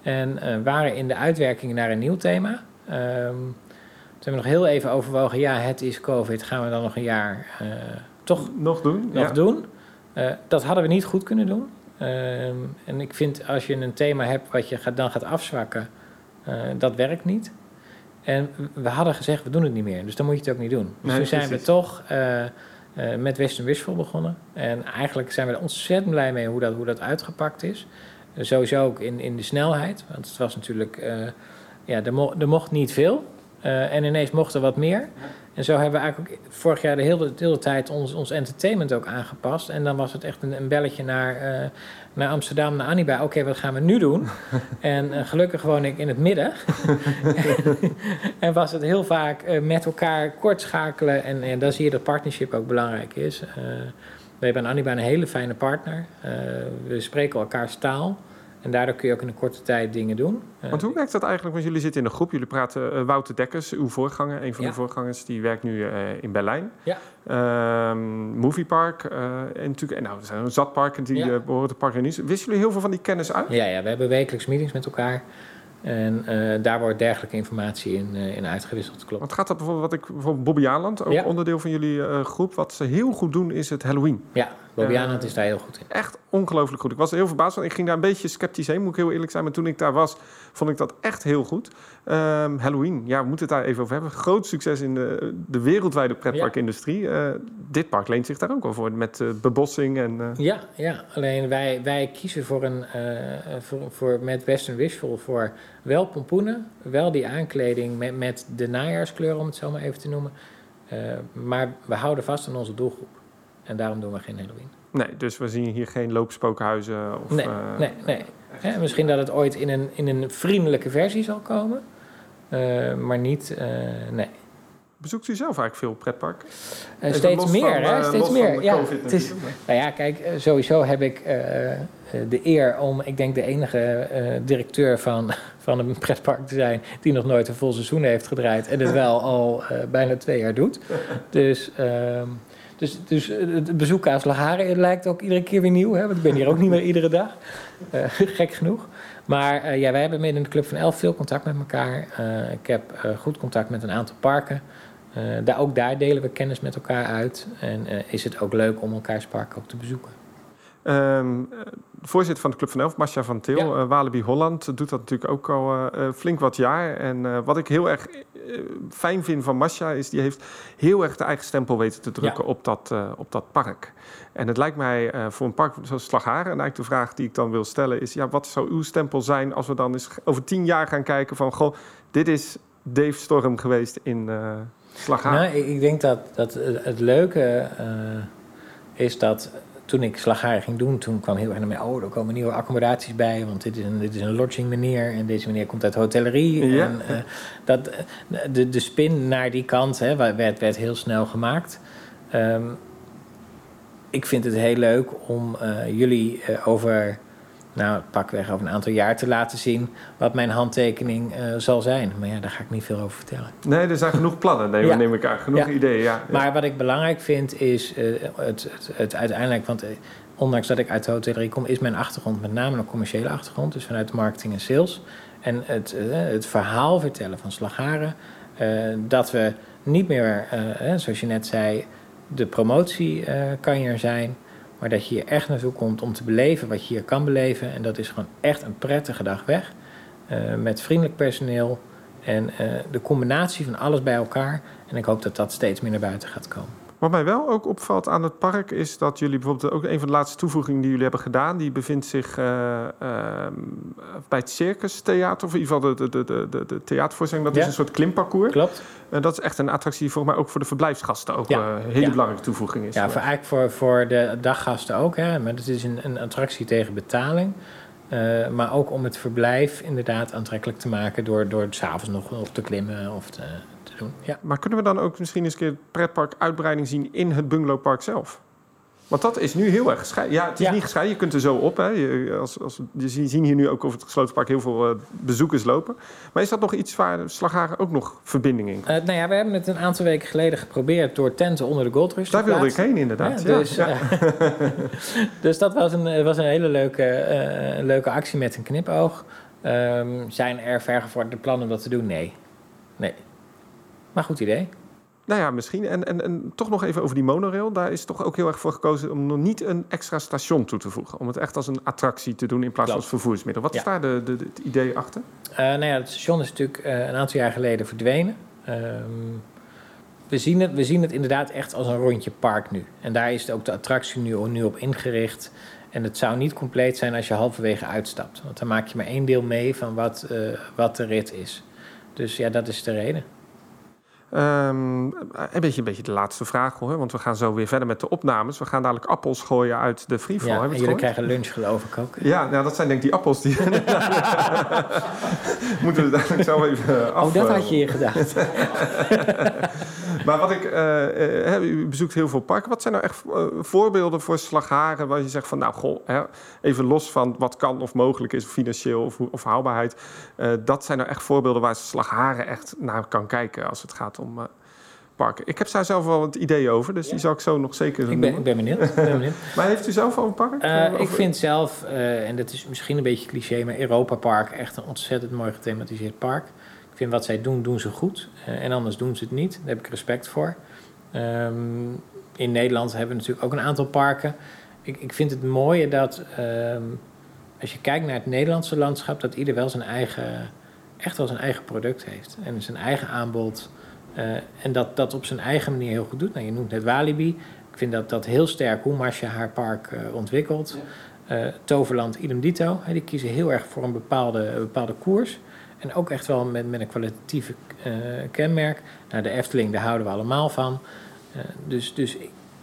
S5: En waren in de uitwerking naar een nieuw thema. Ehm hebben we nog heel even overwogen, ja, het is COVID, gaan we dan nog een jaar eh, toch
S2: Nog doen?
S5: nog
S2: ja.
S5: doen? Eh, dat hadden we niet goed kunnen doen. Ehm, en ik vind als je een thema hebt wat je gaat, dan gaat afzwakken, eh, dat werkt niet. En we hadden gezegd, we doen het niet meer. Dus dan moet je het ook niet doen. Dus
S2: Nee,
S5: toen zijn
S2: precies.
S5: we toch met Western Wishful begonnen. En eigenlijk zijn we er ontzettend blij mee hoe dat, hoe dat uitgepakt is. Sowieso ook in, in de snelheid. Want het was natuurlijk, ja, er, mo- er mocht niet veel. Eh, en ineens mocht er wat meer. En zo hebben we eigenlijk ook vorig jaar de hele, de hele tijd ons, ons entertainment ook aangepast. En dan was het echt een, een belletje naar, eh, naar Amsterdam, naar Anniba. Oké, wat gaan we nu doen? en eh, gelukkig woon ik in het midden. en was het heel vaak met elkaar kort schakelen. En, en dan zie je dat partnership ook belangrijk is. We hebben aan Anniba een hele fijne partner. We spreken elkaars taal. En daardoor kun je ook in een korte tijd dingen doen. Eh,
S2: Want hoe werkt dat eigenlijk? Want jullie zitten in een groep. Jullie praten eh, Wouter Dekkers, uw voorganger, een van
S5: Ja.
S2: uw voorgangers, die werkt nu eh, in Berlijn.
S5: Ja.
S2: Ehm, Moviepark eh, en natuurlijk, en nou, er zijn zatparken die
S5: Ja.
S2: eh, behoren te parken. Wisten jullie heel veel van die kennis uit?
S5: Ja, ja, we hebben wekelijks meetings met elkaar. En daar wordt dergelijke informatie in, in uitgewisseld. Klopt.
S2: Want gaat dat bijvoorbeeld, wat ik bijvoorbeeld Bobby Aland, ook
S5: Ja.
S2: onderdeel van jullie groep, wat ze heel goed doen is het Halloween.
S5: Ja, Bobby
S2: Eh,
S5: Aanland is daar heel goed in.
S2: Echt ongelooflijk goed. Ik was er heel verbaasd van. Ik ging daar een beetje sceptisch heen, moet ik heel eerlijk zijn. Maar toen ik daar was, vond ik dat echt heel goed. Ehm, Halloween, ja, we moeten het daar even over hebben. Groot succes in de, de wereldwijde pretparkindustrie. Eh, dit park leent zich daar ook wel voor, met eh, bebossing en... eh,
S5: Ja, ja, alleen wij, wij kiezen voor een, eh, voor, voor, met Western Wishful voor wel pompoenen, wel die aankleding met, met de najaarskleur, om het zo maar even te noemen. Eh, maar we houden vast aan onze doelgroep. En daarom doen we geen Halloween.
S2: Nee, dus we zien hier geen loopspookhuizen of...
S5: Nee,
S2: eh,
S5: nee, nee. Hè, misschien dat het ooit in een, in een vriendelijke versie zal komen. eh, maar niet, eh, nee.
S2: Bezoekt u zelf eigenlijk veel pretparken?
S5: Steeds meer,
S2: van,
S5: hè? Steeds meer. ja, het is. Nou ja, kijk, sowieso heb ik de eer om, ik denk, de enige directeur van, van een pretpark te zijn die nog nooit een vol seizoen heeft gedraaid en het wel al bijna twee jaar doet. Dus, ehm, dus, dus eh, het bezoek aan Slagharen lijkt ook iedere keer weer nieuw, hè? want ik ben hier ook niet meer iedere dag. Eh, gek genoeg. Maar eh, ja, wij hebben binnen de Club van Elf veel contact met elkaar. Ik heb goed contact met een aantal parken. Daar, ook daar delen we kennis met elkaar uit. En is het ook leuk om elkaars park ook te bezoeken.
S2: Ehm, eh, de voorzitter van de Club van Elf, Masha van Til,
S5: Ja.
S2: eh, Walibi Holland, doet dat natuurlijk ook al eh, flink wat jaar. En wat ik heel erg fijn vind van Masha is, die heeft heel erg de eigen stempel weten te drukken op, dat, op dat park. En het lijkt mij voor een park zoals Slagharen, en eigenlijk de vraag die ik dan wil stellen is, ja, wat zou uw stempel zijn als we dan eens over tien jaar gaan kijken van, goh, dit is Dave Storm geweest in eh Slagharen.
S5: Nou, ik, ik denk dat, dat het het leuke is dat toen ik slagharen ging doen, toen kwam heel erg naar mij, oh, er komen nieuwe accommodaties bij, want dit is een, dit is een lodging meneer en deze meneer komt uit hotellerie.
S2: Ja.
S5: En, eh, dat, eh, de, de spin naar die kant hè, werd, werd heel snel gemaakt. Ehm, ik vind het heel leuk om eh, jullie over, nou, pakweg over een aantal jaar te laten zien wat mijn handtekening eh, zal zijn. Maar ja, daar ga ik niet veel over vertellen.
S2: Nee, er zijn genoeg plannen, neem,
S5: Ja.
S2: neem ik aan. Genoeg
S5: Ja.
S2: ideeën, ja.
S5: Maar wat ik belangrijk vind is eh, het, het, het uiteindelijk, want eh, ondanks dat ik uit de hotellerie kom, is mijn achtergrond met name een commerciële achtergrond, dus vanuit marketing en sales. En het, het verhaal vertellen van Slagharen, eh, dat we niet meer, zoals je net zei, de promotie kan hier zijn, maar dat je hier echt naartoe komt om te beleven wat je hier kan beleven. En dat is gewoon echt een prettige dag weg, eh, met vriendelijk personeel en eh, de combinatie van alles bij elkaar. En ik hoop dat dat steeds meer naar buiten gaat komen.
S2: Wat mij wel ook opvalt aan het park is dat jullie bijvoorbeeld ook een van de laatste toevoegingen die jullie hebben gedaan, die bevindt zich eh, ehm, bij het Circus Theater, of in ieder geval de, de, de, de, de theatervoorstelling. Dat is een soort klimparcours.
S5: Klopt.
S2: En dat is echt een attractie die volgens mij ook voor de verblijfsgasten ook
S5: Ja.
S2: eh, een hele
S5: Ja.
S2: belangrijke toevoeging is.
S5: Ja, voor, eigenlijk voor, voor de daggasten ook. Hè. Maar het is een, een attractie tegen betaling. Eh, maar ook om het verblijf inderdaad aantrekkelijk te maken... door, door het s'avonds nog, nog te klimmen of te, te doen. Ja.
S2: Maar kunnen we dan ook misschien eens een keer het pretpark uitbreiding zien in het bungalowpark zelf? Want dat is nu heel erg gescheiden. Ja, het is
S5: Ja.
S2: niet gescheiden. Je kunt er zo op. Hè. Je, als, als, je zie- zien hier nu ook over het gesloten park heel veel eh, bezoekers lopen. Maar is dat nog iets waar Slagharen ook nog verbinding in?
S5: Eh, nou ja, we hebben het een aantal weken geleden geprobeerd... door tenten onder de Gold Rush te
S2: Daar wilde ik heen, inderdaad.
S5: Ja, dus,
S2: ja.
S5: eh, dus dat was een, was een hele leuke, leuke actie met een knipoog. Ehm, zijn er vergevorderde plannen om dat te doen? Nee. Nee. Maar goed idee.
S2: Nou ja, misschien. En, en, en toch nog even over die monorail. Daar is toch ook heel erg voor gekozen om nog niet een extra station toe te voegen. Om het echt als een attractie te doen in plaats van als vervoersmiddel. Wat is
S5: Ja.
S2: daar de, de, het idee achter?
S5: Eh, nou ja, het station is natuurlijk eh, een aantal jaar geleden verdwenen. Ehm, we, zien het, we zien het inderdaad echt als een rondje park nu. En daar is ook de attractie nu, nu op ingericht. En het zou niet compleet zijn als je halverwege uitstapt. Want dan maak je maar één deel mee van wat, eh, wat de rit is. Dus ja, dat is de reden.
S2: Ehm, een, beetje, een beetje de laatste vraag hoor. Want we gaan zo weer verder met de opnames. We gaan dadelijk appels gooien uit de freefall.
S5: Ja, en jullie
S2: gehoord?
S5: krijgen lunch geloof ik ook.
S2: Ja, nou, dat zijn denk ik die appels die... Moeten we dadelijk zo even af...
S5: Oh, dat had je hier gedaan.
S2: Maar wat ik, eh, eh, u bezoekt heel veel parken. Wat zijn nou echt eh, voorbeelden voor slagharen waar je zegt van, nou goh, hè, even los van wat kan of mogelijk is, financieel of, of haalbaarheid. dat zijn nou echt voorbeelden waar slagharen echt naar kan kijken als het gaat om parken. Ik heb daar zelf wel wat ideeën over, dus die zal ik zo nog zeker
S5: Ik ben, ik ben benieuwd. Ik ben benieuwd.
S2: Maar heeft u zelf al een park?
S5: Ik vind zelf, en dat is misschien een beetje cliché, maar Europa Park echt een ontzettend mooi gethematiseerd park. Ik vind wat zij doen, doen ze goed. Eh, en anders doen ze het niet. Daar heb ik respect voor. Ehm, in Nederland hebben we natuurlijk ook een aantal parken. Ik, ik vind het mooie dat ehm, als je kijkt naar het Nederlandse landschap, dat ieder wel zijn eigen, echt wel zijn eigen product heeft. En zijn eigen aanbod. Eh, en dat dat op zijn eigen manier heel goed doet. Nou, je noemt net Walibi. Ik vind dat, dat heel sterk hoe Marcia haar park eh, ontwikkelt. Toverland, idem dito. Die kiezen heel erg voor een bepaalde, een bepaalde koers. En ook echt wel met, met een kwalitatieve eh, kenmerk. Nou, de Efteling, daar houden we allemaal van. Eh, dus dus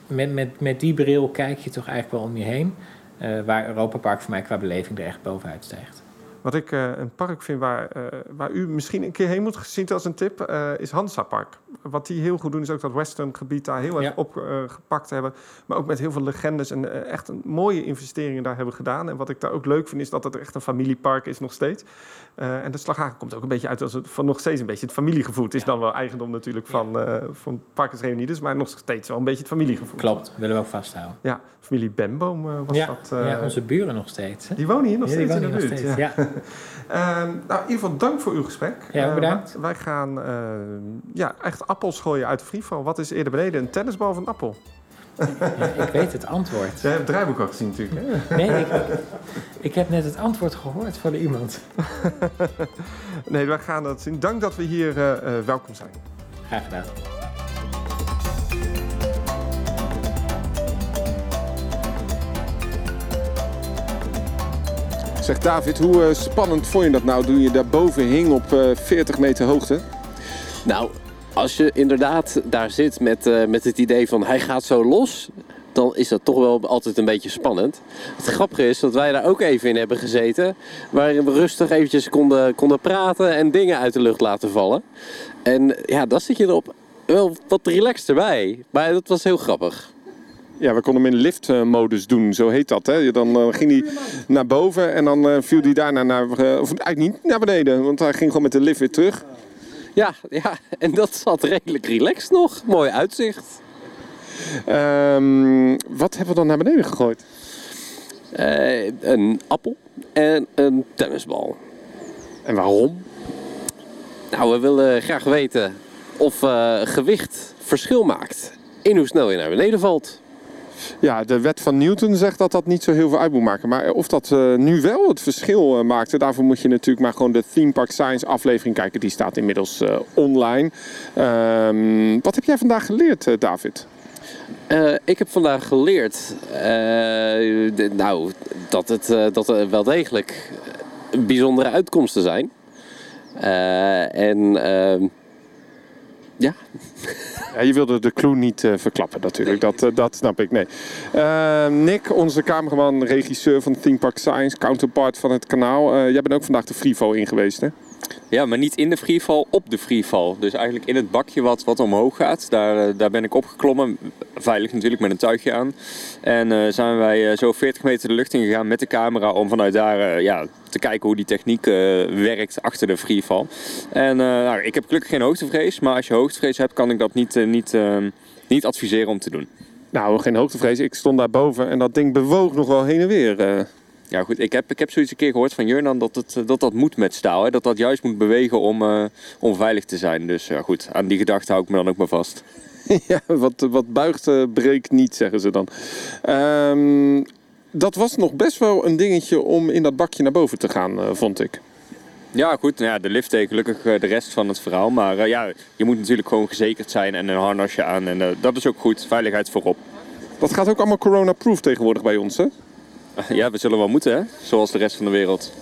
S5: met, met, met die bril kijk je toch eigenlijk wel om je heen. eh, waar Europa Park voor mij qua beleving er echt bovenuit stijgt.
S2: Wat ik eh, een park vind waar, eh, waar u misschien een keer heen moet zien als een tip, eh, is Hansa Park. Wat die heel goed doen, is ook dat western gebied daar heel erg
S5: Ja.
S2: op eh, gepakt hebben. Maar ook met heel veel legendes en echt een mooie investeringen daar hebben gedaan. En wat ik daar ook leuk vind, is dat het echt een familiepark is nog steeds. En de Slaghagen komt ook een beetje uit als het van nog steeds een beetje het familiegevoel. Het is dan wel eigendom natuurlijk van, van Parkers Reunides, maar nog steeds wel een beetje het familiegevoel.
S5: Klopt, willen we ook vasthouden.
S2: Ja, familie Benboom eh, was
S5: Ja,
S2: dat.
S5: ja, onze buren nog steeds. Hè?
S2: Die wonen hier nog steeds in de buurt. ja. Ehm, nou, in ieder geval dank voor uw gesprek.
S5: Ja,
S2: Eh,
S5: bedankt.
S2: wij- gaan eh, ja, echt appels gooien uit de freefall. Wat is eerder beneden, een tennisbal of een appel?
S5: Ja, ik weet het antwoord.
S2: Jij hebt het draaiboek al gezien natuurlijk. Hè?
S5: Nee, ik, ik heb net het antwoord gehoord van iemand.
S2: Nee, wij gaan dat zien. Dank dat we hier eh, eh, welkom zijn.
S5: Graag gedaan.
S2: Zeg David, hoe eh, spannend vond je dat nou toen je daarboven hing op eh 40 meter hoogte?
S4: Nou, als je inderdaad daar zit met, eh, met het idee van hij gaat zo los, dan is dat toch wel altijd een beetje spannend. Het grappige is dat wij daar ook even in hebben gezeten, waarin we rustig eventjes konden, konden praten en dingen uit de lucht laten vallen. En ja, dan zit je erop wel wat relaxed erbij. Maar dat was heel grappig.
S2: Ja, we konden hem in liftmodus doen, zo heet dat. Hè? Dan eh, ging hij naar boven en dan eh, viel hij daarna naar, eh, of eigenlijk niet naar beneden, want hij ging gewoon met de lift weer terug.
S4: Ja, ja, en dat zat redelijk relaxed nog. Mooi uitzicht.
S2: Ehm, wat hebben we dan naar beneden gegooid?
S4: Een appel en een tennisbal.
S2: En waarom?
S4: Nou, we willen graag weten of gewicht verschil maakt in hoe snel je naar beneden valt.
S2: Ja, de wet van Newton zegt dat dat niet zo heel veel uit moet maken. Maar of dat eh, nu wel het verschil eh, maakte, daarvoor moet je natuurlijk maar gewoon de Theme Park Science aflevering kijken. Die staat inmiddels eh, online. Ehm, wat heb jij vandaag geleerd, David?
S4: Ik heb vandaag geleerd nou, dat, het, dat er wel degelijk bijzondere uitkomsten zijn. En ehm, ja,
S2: Ja, je wilde de clue niet eh, verklappen natuurlijk, dat, eh, dat snap ik. Nee. Ehm, Nick, onze cameraman, regisseur van Theme Park Science, counterpart van het kanaal. eh, jij bent ook vandaag de Freefall in geweest, hè?
S3: Ja, maar niet in de freefall, op de freefall. Dus eigenlijk in het bakje wat, wat omhoog gaat. Daar, eh, daar ben ik opgeklommen. Veilig natuurlijk, met een tuigje aan. En eh, zijn wij eh, zo 40 meter de lucht in gegaan met de camera... om vanuit daar ja, te kijken hoe die techniek werkt achter de freefall. En nou, ik heb gelukkig geen hoogtevrees. Maar als je hoogtevrees hebt, kan ik dat niet, niet, niet adviseren om te doen.
S2: Nou, geen hoogtevrees. Ik stond daar boven en dat ding bewoog nog wel heen en weer.
S3: Ja goed, ik heb, ik heb zoiets een keer gehoord van Jurnan dat het, eh, dat, dat moet met staal. Hè? Dat dat juist moet bewegen om, eh, om veilig te zijn. Dus ja goed, aan die gedachte hou ik me dan ook maar vast.
S2: ja, wat, wat buigt, eh, breekt niet, zeggen ze dan. Ehm, dat was nog best wel een dingetje om in dat bakje naar boven te gaan, vond ik.
S3: Ja goed, nou ja, de lift deed gelukkig de rest van het verhaal. Maar ja, je moet natuurlijk gewoon gezekerd zijn en een harnasje aan. En dat is ook goed, veiligheid voorop.
S2: Dat gaat ook allemaal corona-proof tegenwoordig bij ons, hè?
S3: ja, we zullen wel moeten hè, zoals de rest van de wereld.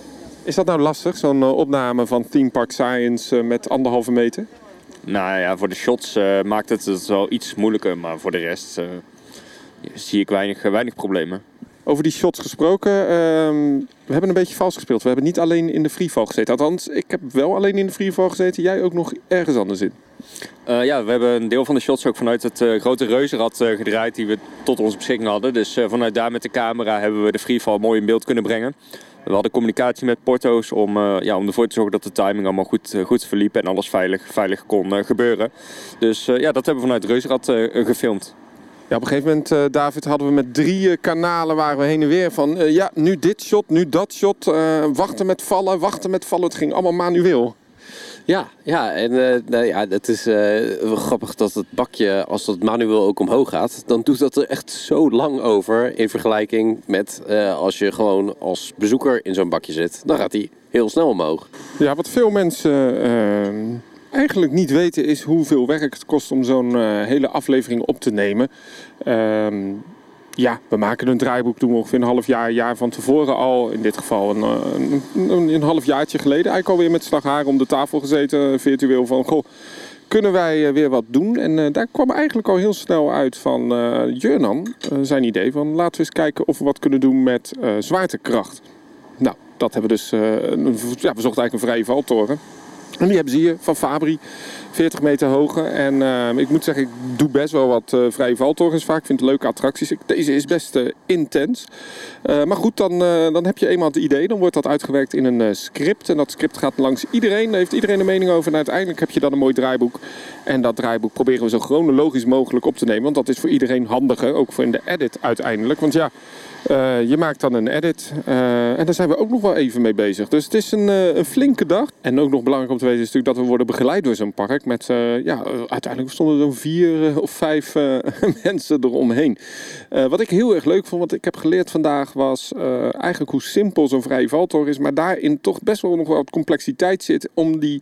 S2: Is dat nou lastig, zo'n eh, opname van Theme Park Science eh, met anderhalve meter?
S3: Nou ja, voor de shots eh, maakt het het wel iets moeilijker. Maar voor de rest zie ik weinig, weinig problemen.
S2: Over die shots gesproken, ehm, we hebben een beetje vals gespeeld. We hebben niet alleen in de freefall gezeten. Althans, ik heb wel alleen in de freefall gezeten. Jij ook nog ergens anders in.
S3: Eh, ja, we hebben een deel van de shots ook vanuit het eh, grote reuzenrad eh, gedraaid die we tot onze beschikking hadden. Dus vanuit daar met de camera hebben we de freefall mooi in beeld kunnen brengen. We hadden communicatie met porto's om, ja, om ervoor te zorgen dat de timing allemaal goed, goed verliep en alles veilig, veilig kon gebeuren. Dus ja, dat hebben we vanuit Reuzenrad eh, gefilmd.
S2: Ja, op een gegeven moment, David, hadden we met drie kanalen waren we heen en weer van... ja, nu dit shot, nu dat shot, wachten met vallen, wachten met vallen. Het ging allemaal manueel.
S4: Ja, ja en nou ja, het is eh, grappig dat het bakje, als dat manueel ook omhoog gaat, dan doet dat er echt zo lang over in vergelijking met eh, als je gewoon als bezoeker in zo'n bakje zit. Dan gaat hij heel snel omhoog.
S2: Ja, wat veel mensen eigenlijk niet weten is hoeveel werk het kost om zo'n hele aflevering op te nemen. Ehm, ja, we maken een draaiboek, doen we ongeveer een half jaar, jaar van tevoren al. In dit geval een, eh, een, een, een half jaartje geleden. Eigenlijk alweer met Slaghaar om de tafel gezeten, virtueel van... Goh, kunnen wij eh, weer wat doen? En eh, daar kwam eigenlijk al heel snel uit van eh, zijn idee van... laten we eens kijken of we wat kunnen doen met zwaartekracht. Nou, dat hebben we dus... ja, we zochten eigenlijk een vrije valtoren. En die hebben ze hier van Fabri, 40 meter hoge. En eh, ik moet zeggen, ik doe best wel wat eh, vrije valtorens vaak. Ik vind het leuke attracties. Deze is best eh, intens. Maar goed, dan, dan heb je eenmaal het idee. Dan wordt dat uitgewerkt in een script. En dat script gaat langs iedereen. Daar heeft iedereen een mening over. En uiteindelijk heb je dan een mooi draaiboek. En dat draaiboek proberen we zo chronologisch mogelijk op te nemen. Want dat is voor iedereen handiger. Ook voor in de edit uiteindelijk. Want ja, eh, je maakt dan een edit. eh, en daar zijn we ook nog wel even mee bezig. Dus het is een, eh, een flinke dag. En ook nog belangrijk om te weten is natuurlijk dat we worden begeleid door zo'n park. Met, ja, uiteindelijk stonden er zo'n vier of vijf mensen eromheen. Wat ik heel erg leuk vond, wat ik heb geleerd vandaag, was eigenlijk hoe simpel zo'n vrije valtoren is. Maar daarin toch best wel nog wat complexiteit zit om die,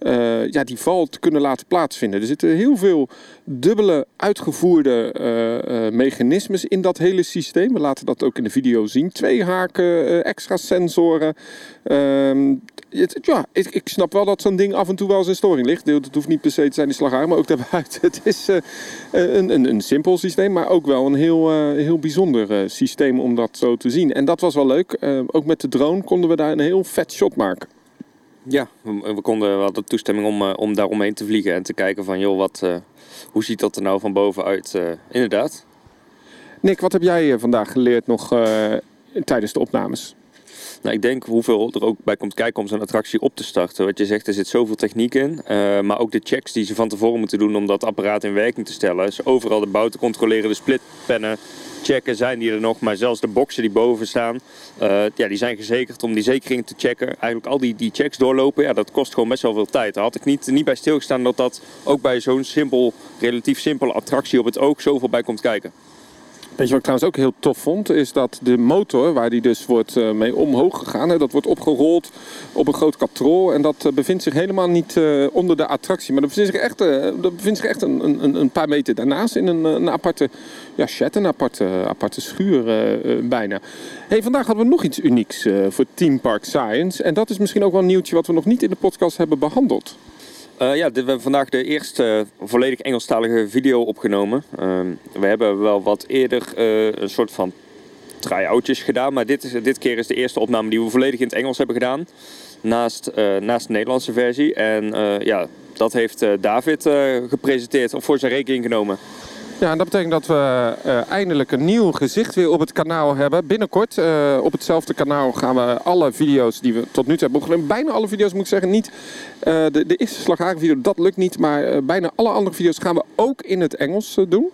S2: eh, ja, die val te kunnen laten plaatsvinden. Er zitten heel veel dubbele uitgevoerde eh, eh, mechanismes in dat hele systeem. We laten dat ook in de video zien. Twee haken, extra sensoren. Ehm, ja, ik, ik snap wel dat zo'n ding af en toe wel eens in storing ligt. Het hoeft niet per se te zijn in slagaar, maar ook daarbuiten. Het is een, een, een simpel systeem, maar ook wel een heel, heel bijzonder systeem om dat zo te zien. En dat was wel leuk. Eh, ook met de drone konden we daar een heel vet shot maken.
S3: Ja, we, konden, we hadden toestemming om, eh, om daaromheen te vliegen en te kijken van, joh, wat, eh, hoe ziet dat er nou van bovenuit? eh inderdaad.
S2: Nick, wat heb jij vandaag geleerd nog tijdens de opnames?
S3: Nou, ik denk hoeveel er ook bij komt kijken om zo'n attractie op te starten. Wat je zegt, er zit zoveel techniek in. eh, maar ook de checks die ze van tevoren moeten doen om dat apparaat in werking te stellen. Dus overal de bouw te controleren, de splitpennen checken, zijn die er nog. Maar zelfs de boxen die boven staan, eh, ja, die zijn gezekerd om die zekeringen te checken. Eigenlijk al die, die checks doorlopen, ja, dat kost gewoon best wel veel tijd. Daar had ik niet, niet bij stilgestaan dat dat ook bij zo'n simpel, relatief simpele attractie op het oog zoveel bij komt kijken.
S2: Wat ik trouwens ook heel tof vond? Is dat de motor, waar die dus wordt eh, mee omhoog gegaan, hè, dat wordt opgerold op een groot katrol. En dat eh, bevindt zich helemaal niet eh, onder de attractie. Maar dat bevindt zich echt, dat bevindt zich echt een, een, een paar meter daarnaast in een, een aparte ja, shed, een aparte, aparte schuur bijna. Hey, vandaag hadden we nog iets unieks voor Team Park Science. En dat is misschien ook wel een nieuwtje wat we nog niet in de podcast hebben behandeld.
S3: Eh, ja, we hebben vandaag de eerste eh, volledig Engelstalige video opgenomen. Ehm, we hebben wel wat eerder eh, een soort van try-outjes gedaan. Maar dit, is, dit keer is de eerste opname die we volledig in het Engels hebben gedaan. Naast, naast de Nederlandse versie. En ja, dat heeft David gepresenteerd of voor zijn rekening genomen.
S2: Ja, en dat betekent dat we eindelijk een nieuw gezicht weer op het kanaal hebben. Binnenkort op hetzelfde kanaal gaan we alle video's die we tot nu toe hebben opgenomen. Bijna alle video's moet ik zeggen. Niet de, de eerste slaghagenvideo, dat lukt niet. Maar eh, bijna alle andere video's gaan we ook in het Engels eh, doen.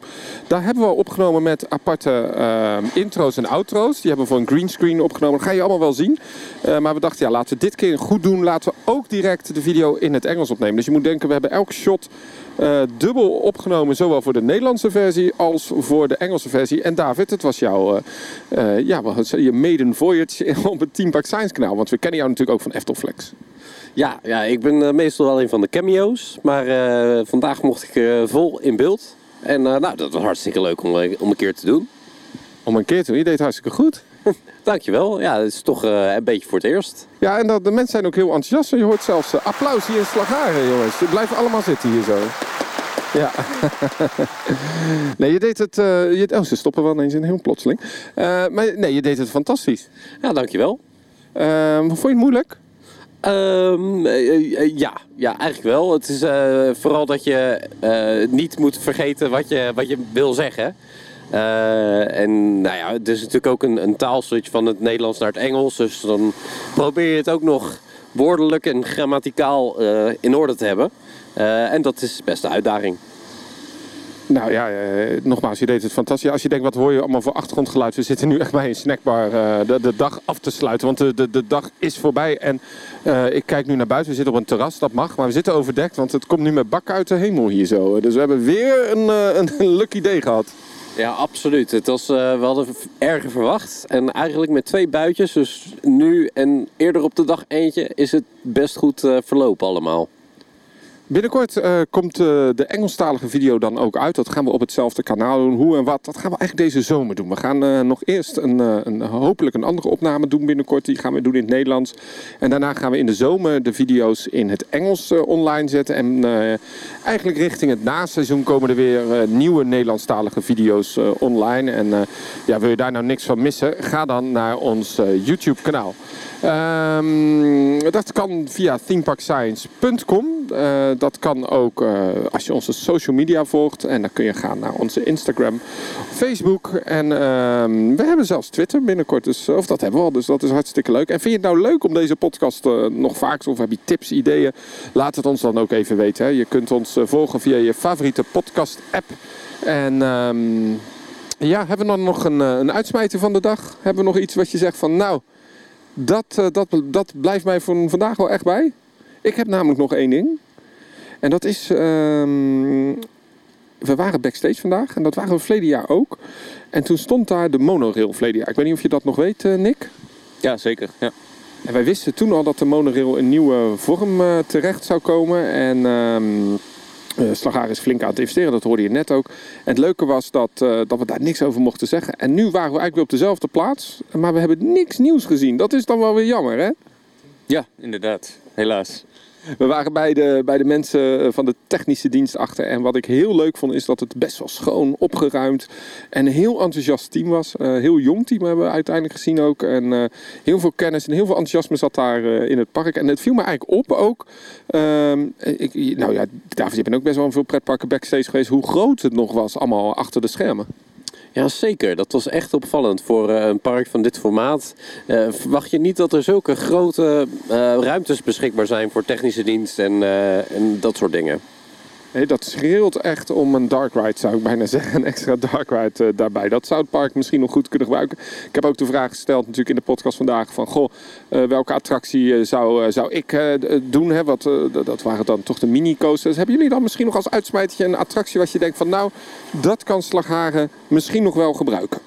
S2: Daar hebben we opgenomen met aparte eh, intro's en outro's. Die hebben we voor een greenscreen opgenomen. Dat ga je allemaal wel zien. Eh, maar we dachten, ja, laten we dit keer goed doen. Laten we ook direct de video in het Engels opnemen. Dus je moet denken, we hebben elk shot eh, dubbel opgenomen, zowel voor de Nederlandse versie als voor de Engelse versie. En David, het was jouw eh, eh, ja, je maiden voyage op het Team Park Science kanaal. Want we kennen jou natuurlijk ook van Eftelflex.
S4: Ja, ja ik ben eh, meestal wel een van de cameo's. Maar eh, vandaag mocht ik eh, vol in beeld. En nou, dat was hartstikke leuk om, om een keer te doen.
S2: Om een keer te doen, je deed hartstikke goed.
S4: Dankjewel. Ja, het is toch een beetje voor het eerst.
S2: Ja, en dat, de mensen zijn ook heel enthousiast. Je hoort zelfs applaus hier in Slagharen, jongens. Je blijft allemaal zitten hier zo. Ja. nee, je deed het... je, oh, ze stoppen wel ineens in heel plotseling. Maar nee, je deed het fantastisch.
S4: Ja, dankjewel.
S2: Eh, vond je het moeilijk?
S4: Ehm, eh, eh, ja, ja, eigenlijk wel. Het is eh, vooral dat je eh, niet moet vergeten wat je, wat je wil zeggen. Eh, en nou ja, het is natuurlijk ook een, een taalswitch van het Nederlands naar het Engels. Dus dan probeer je het ook nog woordelijk en grammaticaal eh, in orde te hebben. Eh, en dat is best een uitdaging.
S2: Nou ja, eh, nogmaals, je deed het fantastisch. Als je denkt, wat hoor je allemaal voor achtergrondgeluid? We zitten nu echt bij een snackbar eh, de, dag af te sluiten. Want de, de, de dag is voorbij. En eh, ik kijk nu naar buiten. We zitten op een terras, dat mag. Maar we zitten overdekt, want het komt nu met bakken uit de hemel hier zo. Dus we hebben weer een, een lucky day gehad.
S4: Ja, absoluut. Het was, we hadden erger verwacht. En eigenlijk met twee buitjes, dus nu en eerder op de dag eentje, is het best goed verlopen allemaal.
S2: Binnenkort eh, komt eh, de Engelstalige video dan ook uit. Dat gaan we op hetzelfde kanaal doen. Hoe en wat, dat gaan we eigenlijk deze zomer doen. We gaan eh, nog eerst een, een, hopelijk een andere opname doen binnenkort. Die gaan we doen in het Nederlands. En daarna gaan we in de zomer de video's in het Engels online zetten. En eigenlijk richting het naseizoen komen er weer nieuwe Nederlandstalige video's online. En ja, wil je daar nou niks van missen? Ga dan naar ons YouTube kanaal. Ehm, dat kan via themeparkscience.com. Eh, dat kan ook eh, als je onze social media volgt. En dan kun je gaan naar onze Instagram, Facebook. En ehm, we hebben zelfs Twitter binnenkort. Dus, of dat hebben we al. Dus dat is hartstikke leuk. En vind je het nou leuk om deze podcast eh, nog vaker? Of heb je tips, ideeën? Laat het ons dan ook even weten. Hè. Je kunt ons eh, volgen via je favoriete podcast app. En... ehm, ja, hebben we dan nog een, eh, een uitsmijter van de dag? Hebben we nog iets wat je zegt van nou, dat, eh, dat, dat blijft mij voor vandaag wel echt bij. Ik heb namelijk nog één ding. En dat is, ehm, we waren backstage vandaag en dat waren we verleden jaar ook. En toen stond daar de monorail verleden jaar. Ik weet niet of je dat nog weet, eh, Nick.
S3: Ja, zeker. Ja.
S2: En wij wisten toen al dat de monorail in nieuwe vorm eh, terecht zou komen. En ehm eh, Slagaar is flink aan het investeren, dat hoorde je net ook. En het leuke was dat, dat we daar niks over mochten zeggen. En nu waren we eigenlijk weer op dezelfde plaats. Maar we hebben niks nieuws gezien. Dat is dan wel weer jammer, hè?
S3: ja, inderdaad. Helaas.
S2: We waren bij de, bij de mensen eh, van de technische dienst achter. En wat ik heel leuk vond, is dat het best wel schoon, opgeruimd en een heel enthousiast team was. Een heel jong team hebben we uiteindelijk gezien ook. En eh, heel veel kennis en heel veel enthousiasme zat daar eh, in het park. En het viel me eigenlijk op ook. Ehm, ik, nou ja, David, je bent ook best wel veel pretparken backstage geweest. Hoe groot het nog was, allemaal achter de schermen.
S4: Ja, zeker. Dat was echt opvallend voor eh, een park van dit formaat. Eh, verwacht je niet dat er zulke grote eh, ruimtes beschikbaar zijn voor technische dienst en, en dat soort dingen.
S2: Dat schreeuwt echt om een dark ride, zou ik bijna zeggen. Een extra dark ride eh, daarbij. Dat zou het park misschien nog goed kunnen gebruiken. Ik heb ook de vraag gesteld natuurlijk in de podcast vandaag van... Goh, eh, welke attractie eh, zou, zou ik doen? Hè? Wat, dat waren dan toch de mini-coasters. Hebben jullie dan misschien nog als uitsmijtertje een attractie... wat je denkt van nou, dat kan Slagharen misschien nog wel gebruiken?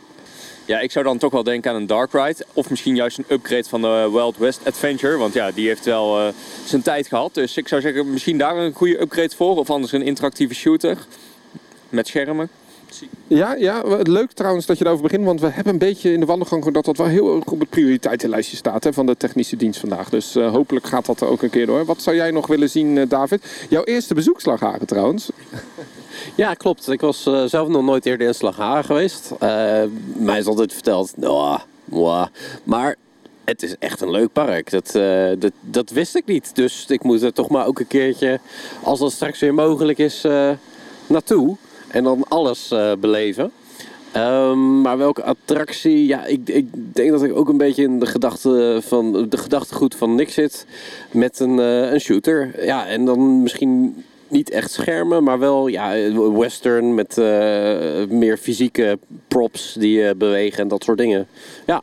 S3: Ja, ik zou dan toch wel denken aan een dark ride. Of misschien juist een upgrade van de Wild West Adventure. Want ja, die heeft wel eh, zijn tijd gehad. Dus ik zou zeggen, misschien daar een goede upgrade voor. Of anders een interactieve shooter. Met schermen.
S2: Ja, ja, wat leuk trouwens dat je daarover begint. Want we hebben een beetje in de wandelgang gehoord dat dat wel heel erg op het prioriteitenlijstje staat hè, van de technische dienst vandaag. Dus eh, hopelijk gaat dat er ook een keer door. Wat zou jij nog willen zien, eh, David? Jouw eerste bezoekslagharen trouwens.
S4: Ja, klopt. Ik was eh, zelf nog nooit eerder in Slagharen geweest. Eh, mij is altijd verteld, nou, mwah. maar het is echt een leuk park. Dat, eh, dat, dat wist ik niet. Dus ik moet er toch maar ook een keertje, als dat straks weer mogelijk is, eh, naartoe. En dan alles eh, beleven. Ehm, maar welke attractie? Ja, ik, ik denk dat ik ook een beetje in de gedachte van de gedachtegoed van Nick zit met een, eh, een shooter. Ja, en dan misschien niet echt schermen, maar wel ja, western met eh, meer fysieke props die eh, bewegen en dat soort dingen. Ja,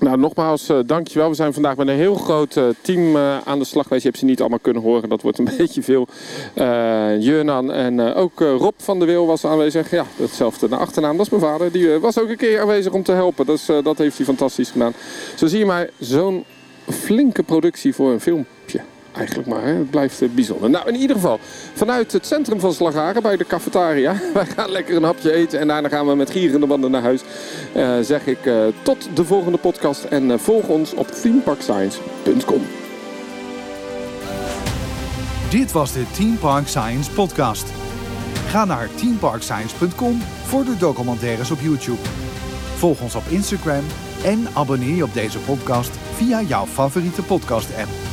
S2: Nou, nogmaals, eh, dankjewel. We zijn vandaag met een heel groot eh, team eh, aan de slag geweest. Je hebt ze niet allemaal kunnen horen, dat wordt een beetje veel. Jurnan en ook Rob van der Wil was aanwezig. Ja, hetzelfde naar achternaam, dat is mijn vader. Die was ook een keer aanwezig om te helpen. Dus dat heeft hij fantastisch gedaan. Zo zie je maar, zo'n flinke productie voor een filmpje. Eigenlijk maar, hè? het blijft eh, bijzonder. Nou, in ieder geval, vanuit het centrum van Slagharen bij de cafetaria. Wij gaan lekker een hapje eten en daarna gaan we met gierende banden naar huis. Eh, zeg ik eh, tot de volgende podcast en volg ons op themeparkscience.com.
S1: Dit was de Team Park Science podcast. Ga naar teamparkscience.com voor de documentaires op YouTube. Volg ons op Instagram en abonneer je op deze podcast via jouw favoriete podcast app.